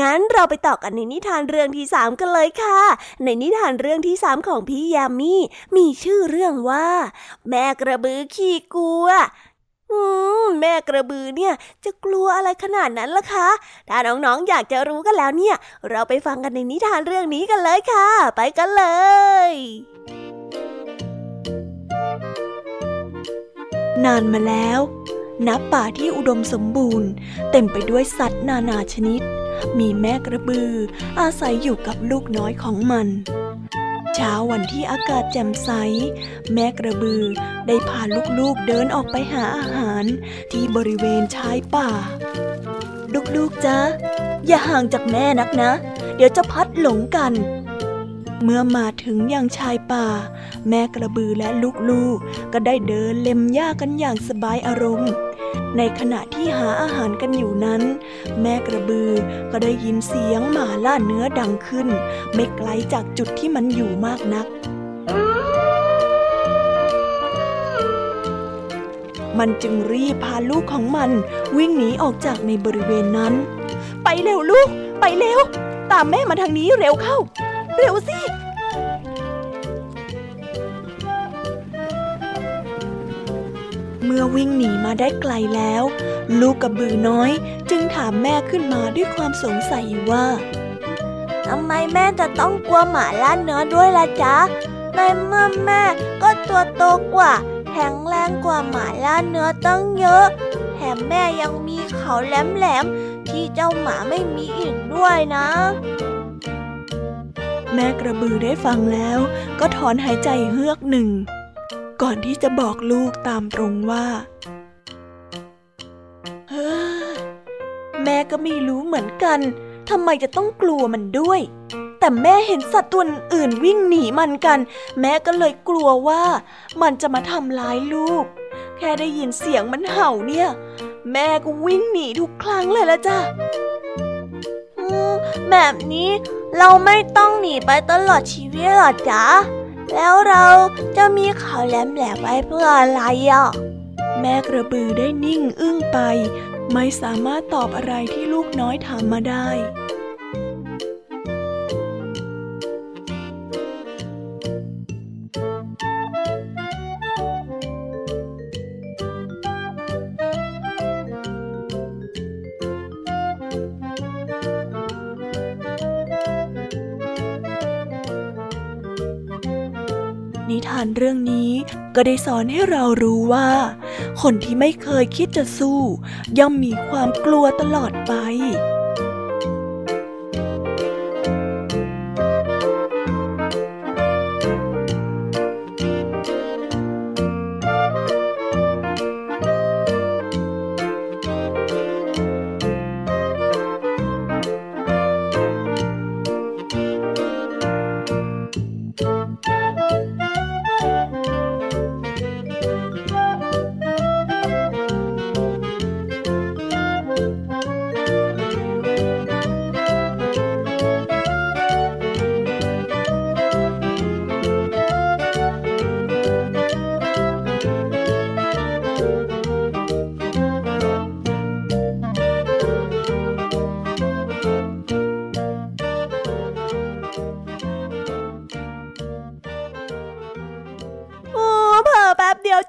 งั้นเราไปต่อกันในนิทานเรื่องที่สามกันเลยค่ะ ในนิทานเรื่องที่สามของพี่แยมมี่มีชื่อเรื่องว่า แม่กระบือขี้กลัวอืมแม่กระบือเนี่ยจะกลัวอะไรขนาดนั้นล่ะคะ ถ้าน้องๆอยากจะรู้กันแล้วเนี่ย เราไปฟังกันในนิทานเรื่องนี้กันเลยค่ะ ไปกันเลย
นานมาแล้วณป่าที่อุดมสมบูรณ์ เต็มไปด้วยสัตว์นานาชนิด มีแม่กระบือ อาศัยอยู่กับลูกน้อยของมัน เช้าวันที่อากาศแจ่มใส แม่กระบือได้พาลูกๆเดินออกไปหาอาหารที่บริเวณชายป่า ลูกๆจ๊ะอย่าห่างจากแม่นักนะ เดี๋ยวจะพัดหลงกัน เมื่อมาถึงยังชายป่า แม่กระบือและลูกๆ ก็ได้เดินเล็มหญ้ากันอย่างสบายอารมณ์ ในขณะที่หาอาหารกันอยู่นั้น แม่กระบือก็ได้ยินเสียงหมาล่าเนื้อดังขึ้น ไม่ไกลจากจุดที่มันอยู่มากนักมันจึงรีบพาลูกของมันวิ่งหนีออกจากในบริเวณนั้น ไปเร็วลูก ไปเร็ว ตามแม่มาทางนี้เร็วเข้า เร็วสิ เมื่อวิ่งหนีมาได้ไกลแล้ว ลูกกระบือน้อยจึงถามแม่ขึ้นมาด้วยความสงสัยว่า
ทำไมแม่จะต้องกลัวหมาล่าเนื้อด้วยล่ะจ๊ะในเมื่อแม่ก็ตัวโตกว่าแข็งแรงกว่าหมาล่าเนื้อตั้งเยอะ แถมแม่ยังมีเขาแหลมๆที่เจ้าหมาไม่มีอีกด้วยนะ
แม่กระบือได้ฟังแล้ว ก็ถอนหายใจเฮือกหนึ่ง ก่อนที่จะบอกลูกตามตรงว่าเฮ้แม่ก็ไม่รู้เหมือนกันทำไมจะต้องกลัวมันด้วย แต่แม่เห็นสัตว์ตัวอื่นวิ่งหนีมันกัน แม่ก็เลยกลัวว่า มันจะมาทำร้ายลูก แค่ได้ยินเสียงมันเห่าเนี่ย แม่ก็วิ่งหนีทุกครั้งเลยละจ้ะ
แบบนี้ เราไม่ต้องหนีไปตลอดชีวิตหรอจ๊ะ แล้วเราจะมีเขาแหลมแหลมไว้เพื่ออะไรอะ
แม่กระบือได้นิ่งอึ้งไป ไม่สามารถตอบอะไรที่ลูกน้อยถามมาได้ เรื่องนี้ก็ได้สอนให้เรารู้ว่า คนที่ไม่เคยคิดจะสู้ ย่อมมีความกลัวตลอดไป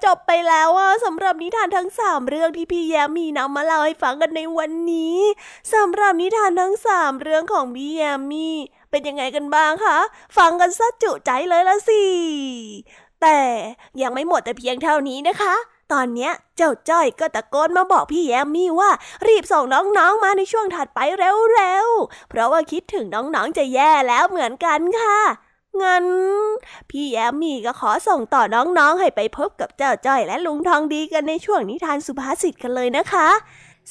จบไปแล้ว啊สำหรับนิทานทั้งสามเรื่องที่พี่แยมมีนำมาเล่าให้ฟังกันในวันนี้สำหรับนิทานทั้งสามเรื่องของพี่แยมมีเป็นยังไงกันบ้างคะฟังกันซะจุใจเลยละสิแต่ยังไม่หมดแต่เพียงเท่านี้นะคะ ตอนเนี้ยเจ้าจ้อยก็ตะโกนมาบอกพี่แยมมี่ว่า รีบส่งน้องๆมาในช่วงถัดไปเร็วๆ เพราะว่าคิดถึงน้องๆจะแย่แล้วเหมือนกันค่ะ งั้น พี่แยมมี่ก็ขอส่งต่อน้องๆ ให้ไปพบกับเจ้าจ้อยและลุงทองดีกันในช่วงนิทานสุภาษิตกันเลยนะคะ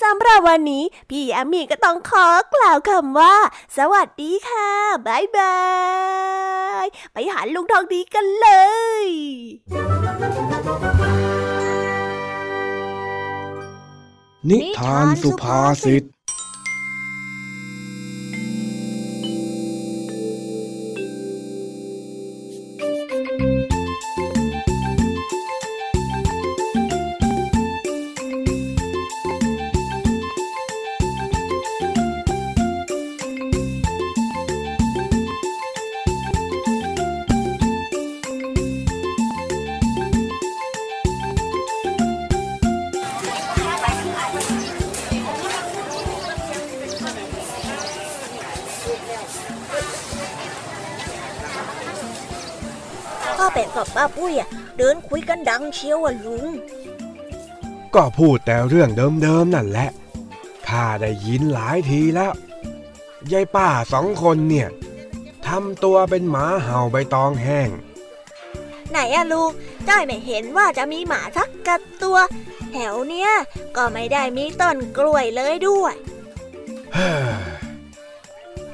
สำหรับวันนี้ พี่แยมมี่ก็ต้องขอกล่าวคำว่า สวัสดีค่ะบายบาย ไปหาลุงทองดีกันเลย
นิทานสุภาษิต
ปะกับป้าปุ้ยอะเดินคุยกันดังเชียวอะลุง
ก็พูดแต่เรื่องเดิมๆนั่นแหละ ข้าได้ยินหลายทีแล้ว ยายป้าสองคนเนี่ยทำตัวเป็นหมาเห่าใบตองแห้ง
ไหนอะลุงจ้อยไม่เห็นว่าจะมีหมาสักกัดตัว แถวเนี้ยก็ไม่ได้มีต้นกล้วยเลยด้วย
เฮ้อ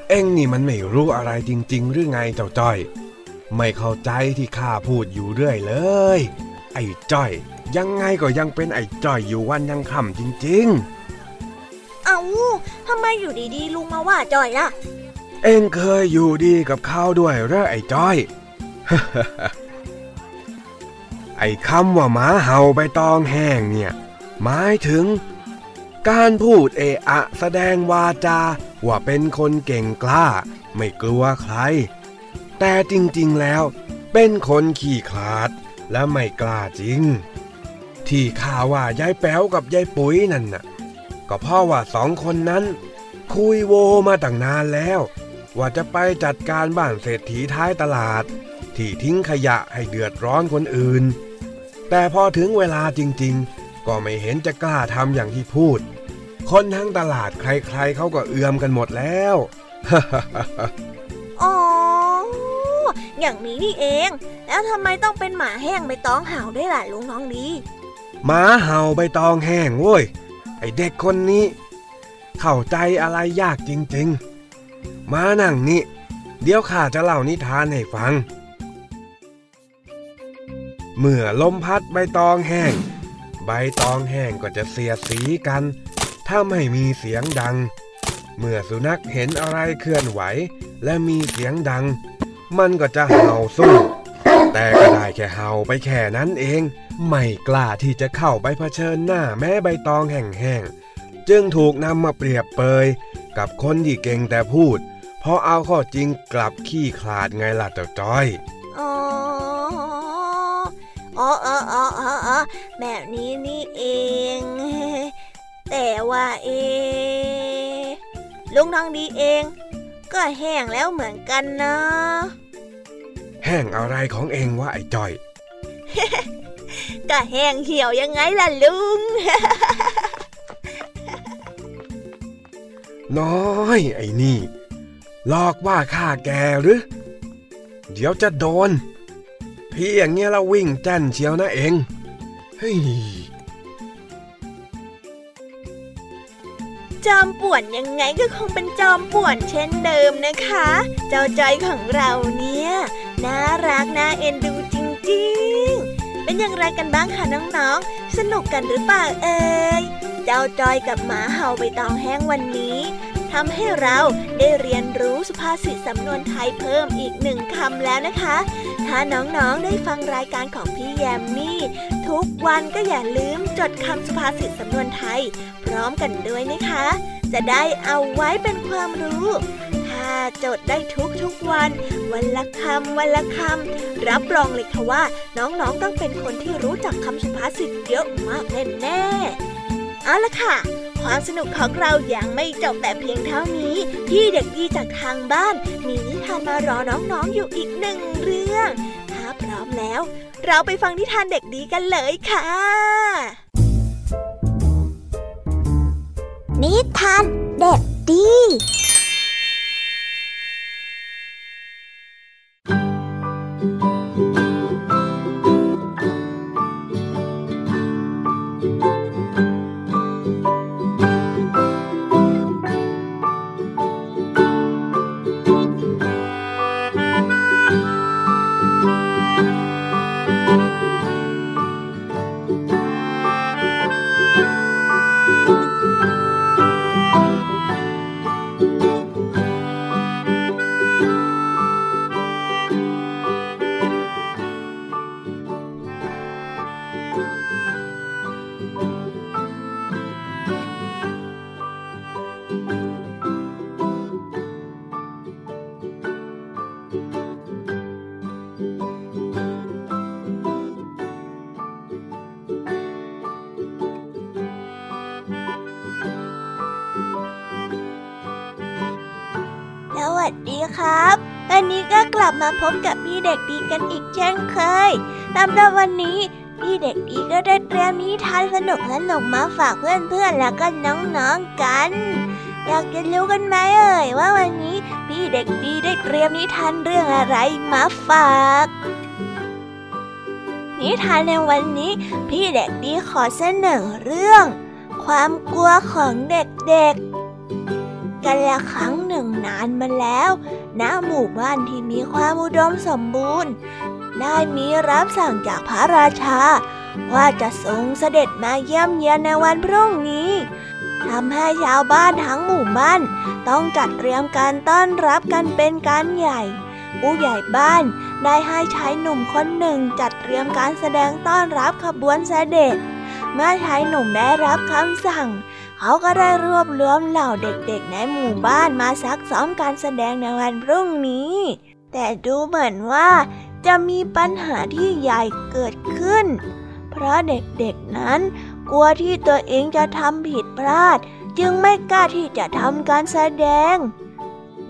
เอ็งนี่มันไม่รู้อะไรจริง ๆ หรือไงเจ้าจ้อย ไม่เข้าใจที่ข้าพูดอยู่เรื่อยเลย ไอ้จ้อย ยังไงก็ยังเป็นไอ้จ้อยอยู่วันยังค่ำจริง
เอาทำไมอยู่ดีๆลุงมาว่าจ้อยล่ะ
ๆเอ็งเคยอยู่ดีกับเขาด้วยเหรอไอ้จ้อย ไอ้คำว่าหมาเห่าใบตองแห้งเนี่ย หมายถึง การพูดเอะอะแสดงวาจา ว่าเป็นคนเก่งกล้า ไม่กลัวใคร แต่จริงๆแล้ว เป็นคนขี้ขลาด และไม่กล้าจริง ที่ข่าว่ายายแป๋วกับยายปุ๋ยนั่นน่ะ ก็เพราะว่าสองคนนั้น คุยโวมาตั้งนานแล้ว ว่าจะไปจัดการบ้านเศรษฐีท้ายตลาด ที่ทิ้งขยะให้เดือดร้อนคนอื่น แต่พอถึงเวลาจริงๆ ก็ไม่เห็นจะกล้าทำอย่างที่พูด คนทั้งตลาดใครๆเขาก็เอือมกันหมดแล้ว
อ๋อ อย่างนี้นี่เอง แล้วทำไมต้องเป็นหมาแห้งใบตองเห่าด้วยล่ะลุงน้องดี
หมาเห่าใบตองแห้งเว้ย ไอเด็กคนนี้ เข้าใจอะไรยากจริงๆ มานั่งนี่ เดี๋ยวข้าจะเล่านิทานให้ฟัง เมื่อลมพัดใบตองแห้ง ใบตองแห้งก็จะเสียสีกัน ถ้าไม่มีเสียงดังเมื่อสุนัขเห็นอะไรเคลื่อนไหว และมีเสียงดัง มันก็จะเห่าสู้ แต่ก็ได้แค่เห่าไปแค่นั้นเอง ไม่กล้าที่จะเข้าไปเผชิญหน้าแม้ใบตองแห้งๆ จึงถูกนำมาเปรียบเปย กับคนที่เก่งแต่พูด เพราะเอาข้อจริงกลับขี้ขลาดไงล่ะเจ้าจ้อย
อ๋ออ๋ออ๋ออ๋อแบบนี้นี่เอง แต่ว่าเอลุงทองดีเอง ก็แห้งแล้วเหมือนกันนะ
แห้งอะไรของเองวะไอ้จ้อย
ก็แห้งเหี่ยวยังไงล่ะลุง
น้อยไอ้นี่ หลอกว่าข้าแกหรือ เดี๋ยวจะโดน พี่อย่างเงี้ยละวิ่งแจ้นเชียวนะเอง เฮ้ย
จอมป่วนยังไงก็คงเป็นจอมป่วนเช่นเดิมนะคะ เจ้าจอยของเราเนี่ยน่ารักน่าเอ็นดูจริงๆ เป็นอย่างไรกันบ้างคะน้องๆ สนุกกันหรือเปล่าเอ่ย เจ้าจอยกับหมาเห่าใบตองแห้งวันนี้ทำให้เราได้เรียนรู้สุภาษิตสำนวนไทยเพิ่มอีกหนึ่งคำแล้วนะคะ ถ้าน้องๆได้ฟังรายการของพี่แยมมี่ ทุกวันก็อย่าลืมจดคำสุภาษิตสำนวนไทย พร้อมกันด้วยนะคะ จะได้เอาไว้เป็นความรู้ ถ้าจดได้ทุกทุกวัน วันละคำวันละคำรับรองเลยค่ะว่า น้องๆต้องเป็นคนที่รู้จักคำสุภาษิตเยอะมากแน่ๆเอาละค่ะ ความสนุกของเรายังไม่จบแต่เพียงเท่านี้พี่เด็กดีจากทางบ้าน มีนิทานมารอน้องๆอยู่อีกหนึ่งเรื่องถ้าพร้อมแล้ว เราไปฟังนิทานเด็กดีกันเลยค่ะ
นิทานเด็กดี「
ด็กดีกันอีกเช่นเคยสำหรับวันนี้พี่เด็กดีก็ได้เตรียมนิทานสนุกสนุกมาฝากเพื่อนๆแล้วก็น้องๆกัน อยากจะรู้กันไหมเอ่ยว่าวันนี้พี่เด็กดีได้เตรียมนิทานเรื่องอะไรมาฝากนิทานในวันนี้พี่เด็กดีขอเสนอเรื่อง ความกลัวของเด็กๆ กันละครั้งหนึ่งนานมาแล้วณหมู่บ้านที่มีความอุดมสมบูรณ์ ได้มีรับสั่งจากพระราชา ว่าจะทรงเสด็จมาเยี่ยมเยียนในวันพรุ่งนี้ทำให้ชาวบ้านทั้งหมู่บ้านต้องจัดเตรียมการต้อนรับกันเป็นการใหญ่ ผู้ใหญ่บ้านได้ให้ชายหนุ่มคนหนึ่งจัดเตรียมการแสดงต้อนรับขบวนเสด็จ เมื่อชายหนุ่มได้รับคำสั่ง เขาก็ได้รวบรวมเหล่าเด็กๆในหมู่บ้านมาซักซ้อมการแสดงในวันพรุ่งนี้ แต่ดูเหมือนว่าจะมีปัญหาที่ใหญ่เกิดขึ้น เพราะเด็กๆนั้นกลัวที่ตัวเองจะทำผิดพลาด จึงไม่กล้าที่จะทำการแสดง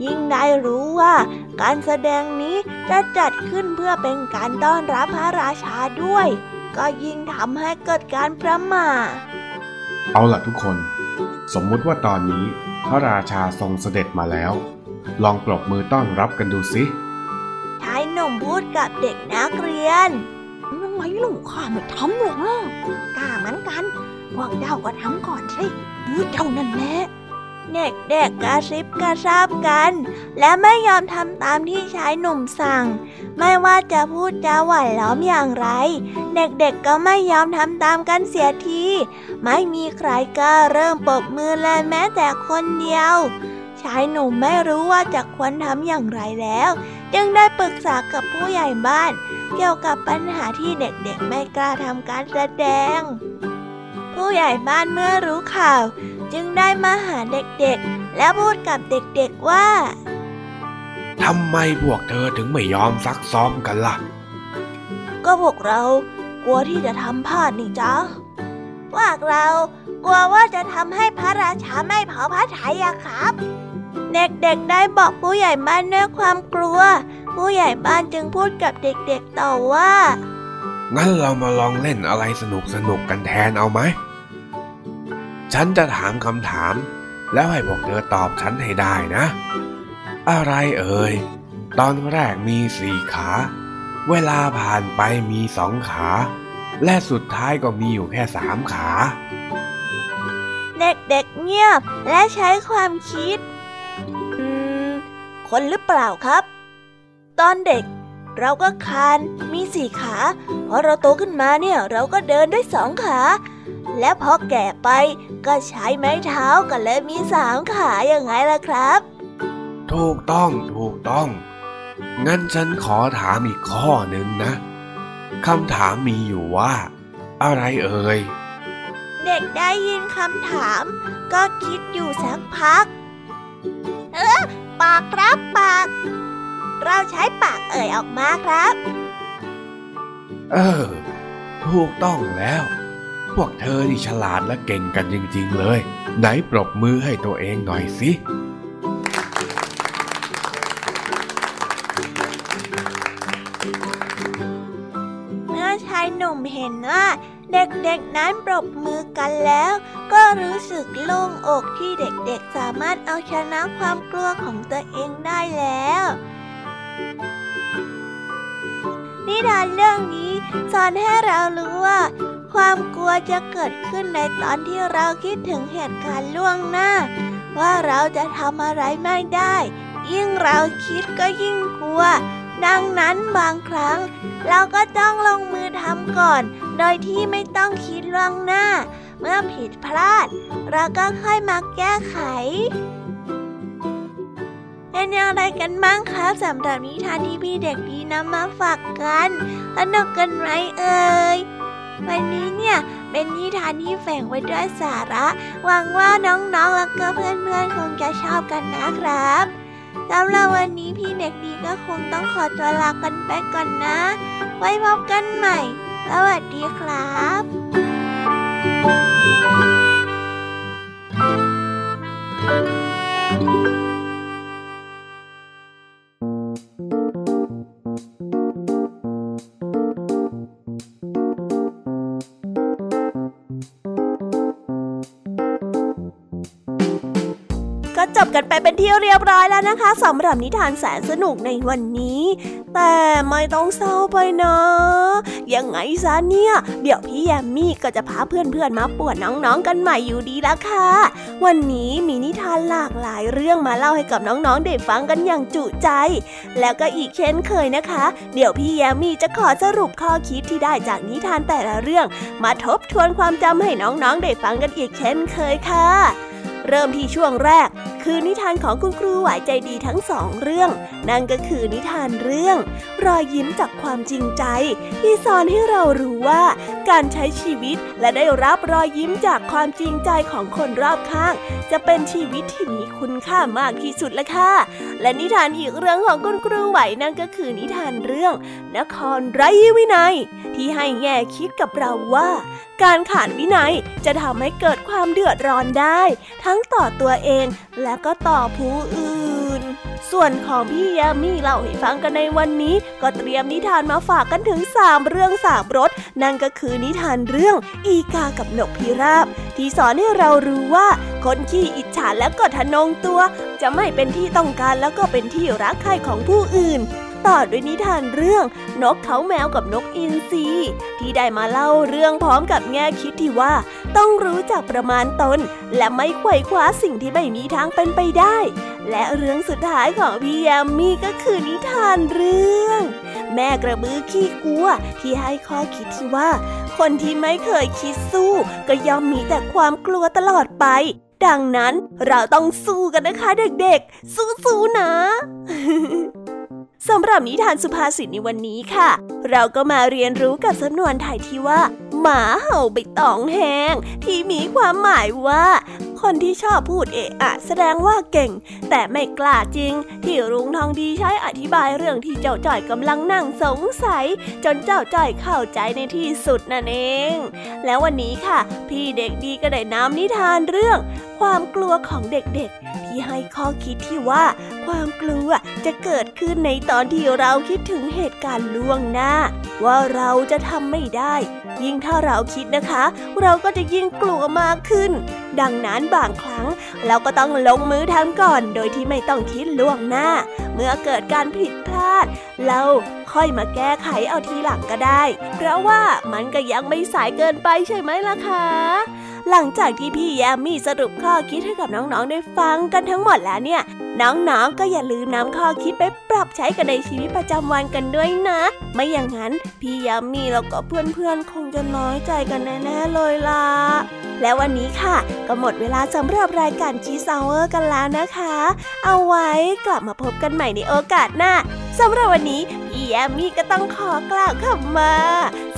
ยิ่งได้รู้ว่าการแสดงนี้จะจัดขึ้นเพื่อเป็นการต้อนรับพระราชาด้วย ก็ยิ่งทำให้เกิดการประมาท
เอาล่ะทุกคน สมมุติว่าตอนนี้พระราชาทรงเสด็จมาแล้ว ลองปรบมือต้อนรับกันดูสิ
ชายหนุ่มพูดกับเด็กนักเรียนทำไมลูกข้าไม่ทำหรอกกล้าเหมือนกัน พวกเจ้าก็ทำก่อนสิเจ้านั่นแหละ เด็กๆกระซิบกระซาบกัน และไม่ยอมทำตามที่ชายหนุ่มสั่ง ไม่ว่าจะพูดจาหวานล้อมอย่างไร เด็กๆก็ไม่ยอมทำตามกันเสียที ไม่มีใครกล้าเริ่มปบมือเลยแม้แต่คนเดียวชายหนุ่มไม่รู้ว่าจะควรทำอย่างไรแล้ว จึงได้ปรึกษากับผู้ใหญ่บ้าน เกี่ยวกับปัญหาที่เด็กๆไม่กล้าทำการแสดง ผู้ใหญ่บ้านเมื่อรู้ข่าว จึงได้มาหาเด็กๆ และพูดกับเด็กๆว่า
ทำไมพวกเธอถึงไม่ยอมซักซ้อมกันล่ะ
ก็พวกเรากลัวที่จะทำพลาดนี่จ้าพวกเรากลัวว่าจะทำให้พระราชาไม่เผาพระทัยอะครับ เด็กๆได้บอกผู้ใหญ่บ้านด้วยความกลัว ผู้ใหญ่บ้านจึงพูดกับเด็กๆต่อว่า
งั้นเรามาลองเล่นอะไรสนุกสนุกกันแทนเอาไหม ฉันจะถามคำถาม แล้วให้พวกเธอตอบฉันให้ได้นะ อะไรเอ่ย ตอนแรกมีสี่ขา เวลาผ่านไปมีสองขา และสุดท้ายก็มีอยู่แค่สามขา
เด็กๆเงียบและใช้ความคิด อืม คนหรือเปล่าครับ ตอนเด็กเราก็คานมีสี่ขา พอเราโตขึ้นมาเนี่ย เราก็เดินด้วยสองขา และพอแก่ไปก็ใช้ไม้เท้ากันเลยมีสามขาอย่างไงล่ะครับ
ถูกต้องถูกต้อง งั้นฉันขอถามอีกข้อหนึ่งนะคำถามมีอยู่ว่า อะไรเอ่ย
เด็กได้ยินคำถาม ก็คิดอยู่สักพัก เออปากครับปาก เราใช้ปากเอ่ยออกมาครับ
เออ ถูกต้องแล้ว พวกเธอนี่ฉลาดและเก่งกันจริงๆเลย ไหนปรบมือให้ตัวเองหน่อยสิ
เมื่อชายหนุ่มเห็นว่าเด็กๆนั้นปรบมือกันแล้ว ก็รู้สึกโล่งอกที่เด็กๆสามารถเอาชนะความกลัวของตัวเองได้แล้ว นิทานเรื่องนี้สอนให้เรารู้ว่า ความกลัวจะเกิดขึ้นในตอนที่เราคิดถึงเหตุการณ์ล่วงหน้า ว่าเราจะทำอะไรไม่ได้ ยิ่งเราคิดก็ยิ่งกลัว ดังนั้นบางครั้ง เราก็ต้องลงมือทำก่อน โดยที่ไม่ต้องคิดล่วงหน้า เมื่อผิดพลาด เราก็ค่อยมาแก้ไขเป็นอย่างไรกันบ้างครับสำหรับนิทานที่พี่เด็กดีนำมาฝากกันสนุกกันไหมเอ่ย วันนี้เนี่ยเป็นนิทานที่แฝงไว้ด้วยสาระ หวังว่าน้องๆ แล้วก็เพื่อนๆ คงจะชอบกันนะครับสำหรับวันนี้พี่เด็กดีก็คงต้องขอตัวลากันไปก่อนนะ ไว้พบกันใหม่ สวัสดีครับ「 บกันไปเป็นที่เรียบร้อยแล้วนะคะสำหรับนิทานแสนสนุกในวันนี้ แต่ไม่ต้องเศร้าไปนะยังไงซะเนี่ย เดี๋ยวพี่แยมมี่ก็จะพาเพื่อนๆมาปวนน้องๆกันใหม่อยู่ดีละค่ะ วันนี้มีนิทานหลากหลายเรื่องมาเล่าให้กับน้องๆได้ฟังกันอย่างจุใจ แล้วก็อีกเช่นเคยนะคะ เดี๋ยวพี่แยมมี่จะขอสรุปข้อคิดที่ได้จากนิทานแต่ละเรื่อง มาทบทวนความจำให้น้องๆได้ฟังกันอีกเช่นเคยค่ะ เริ่มที่ช่วงแรก คือนิทานของคุณครูไหวใจดีทั้งสองเรื่อง นั่นก็คือนิทานเรื่อง รอยยิ้มจากความจริงใจ ที่สอนให้เรารู้ว่า การใช้ชีวิตและได้รับรอยยิ้มจากความจริงใจของคนรอบข้าง จะเป็นชีวิตที่มีคุณค่ามากที่สุดละค่ะ และนิทานอีกเรื่องของคุณครูไหวนั่นก็คือนิทานเรื่อง นครไร้วินัย ที่ให้แง่คิดกับเราว่า การขาดวินัยจะทำให้เกิดความเดือดร้อนได้ ทั้งต่อตัวเองและก็ต่อผู้อื่น ส่วนของพี่ยามีเล่าให้ฟังกันในวันนี้ ก็เตรียมนิทานมาฝากกันถึง 3 เรื่อง3รสนั่นก็คือนิทานเรื่องอีกากับนกพิราบ ที่สอนให้เรารู้ว่า คนขี้อิจฉาและก็ทะนงตัว จะไม่เป็นที่ต้องการแล้วก็เป็นที่รักใคร่ของผู้อื่น ต่อด้วยนิทานเรื่องนกเขาแมวกับนกอินทรีที่ได้มาเล่าเรื่องพร้อมกับแง่คิดที่ว่า ต้องรู้จักประมาณตน และไม่ไขว่คว้าสิ่งที่ไม่มีทางเป็นไปได้ และเรื่องสุดท้ายของพี่ยามีก็คือนิทานเรื่อง แม่กระบือขี้กลัวที่ให้ข้อคิดที่ว่า คนที่ไม่เคยคิดสู้ ก็ย่อมมีแต่ความกลัวตลอดไปดังนั้นเราต้องสู้กันนะคะเด็กๆ สู้ๆนะ สำหรับนิทานสุภาษิตในวันนี้ค่ะ เราก็มาเรียนรู้กับสำนวนไทยที่ว่า หมาเห่าใบตองแห้งที่มีความหมายว่า คนที่ชอบพูดเอะอะแสดงว่าเก่ง แต่ไม่กล้าจริง ที่รุ้งทองดีใช้อธิบายเรื่องที่เจ้าจ้อยกำลังนั่งสงสัย จนเจ้าจ้อยเข้าใจในที่สุดนั่นเอง แล้ววันนี้ค่ะ พี่เด็กดีก็ได้นำนิทานเรื่อง ความกลัวของเด็กๆ ที่ให้ข้อคิดที่ว่า ความกลัวจะเกิดขึ้นในตอนที่เราคิดถึงเหตุการณ์ล่วงหน้า ว่าเราจะทำไม่ได้ ยิ่งถ้าเราคิดนะคะ เราก็จะยิ่งกลัวมากขึ้น ดังนั้นบางครั้งเราก็ต้องลงมือทำก่อน โดยที่ไม่ต้องคิดล่วงหน้า เมื่อเกิดการผิดพลาด เราค่อยมาแก้ไขเอาทีหลังก็ได้ เพราะว่ามันก็ยังไม่สายเกินไปใช่ไหมล่ะคะ หลังจากที่พี่แยมมี่สรุปข้อคิดให้กับน้องๆได้ฟังกันทั้งหมดแล้วเนี่ย น้องๆก็อย่าลืมนำข้อคิดไปปรับใช้กันในชีวิตประจำวันกันด้วยนะ ไม่อย่างนั้นพี่ยามีแล้วก็เพื่อนๆคงจะน้อยใจกันแน่ๆเลยล่ะและวันนี้ค่ะก็หมดเวลาสำหรับรายการชีสเวอร์กันแล้วนะคะ เอาไว้กลับมาพบกันใหม่ในโอกาสหน้าสำหรับวันนี้พี่ยามีก็ต้องขอกล่าวคำมา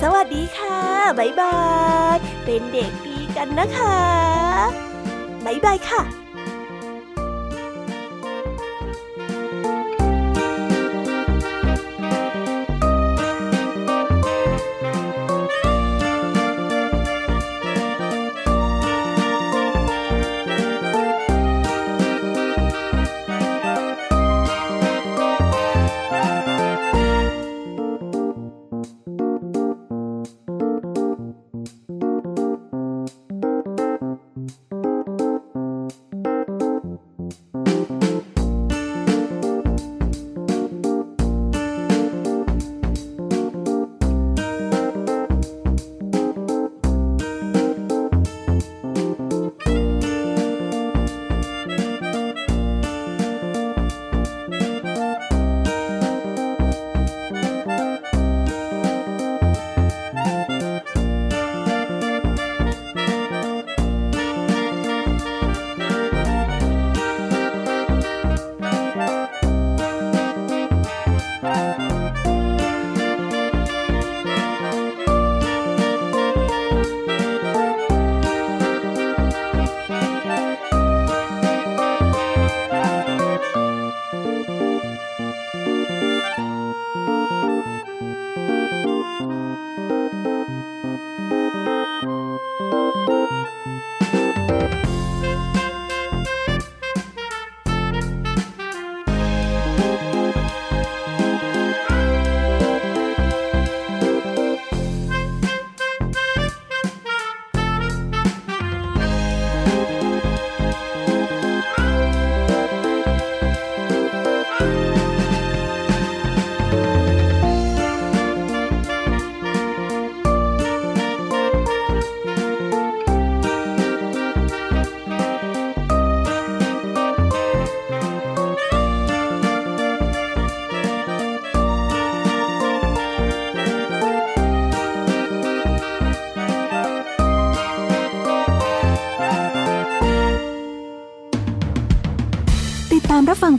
สวัสดีค่ะ บ๊ายบาย เป็นเด็กดี กันนะคะ บ๊ายบายค่ะ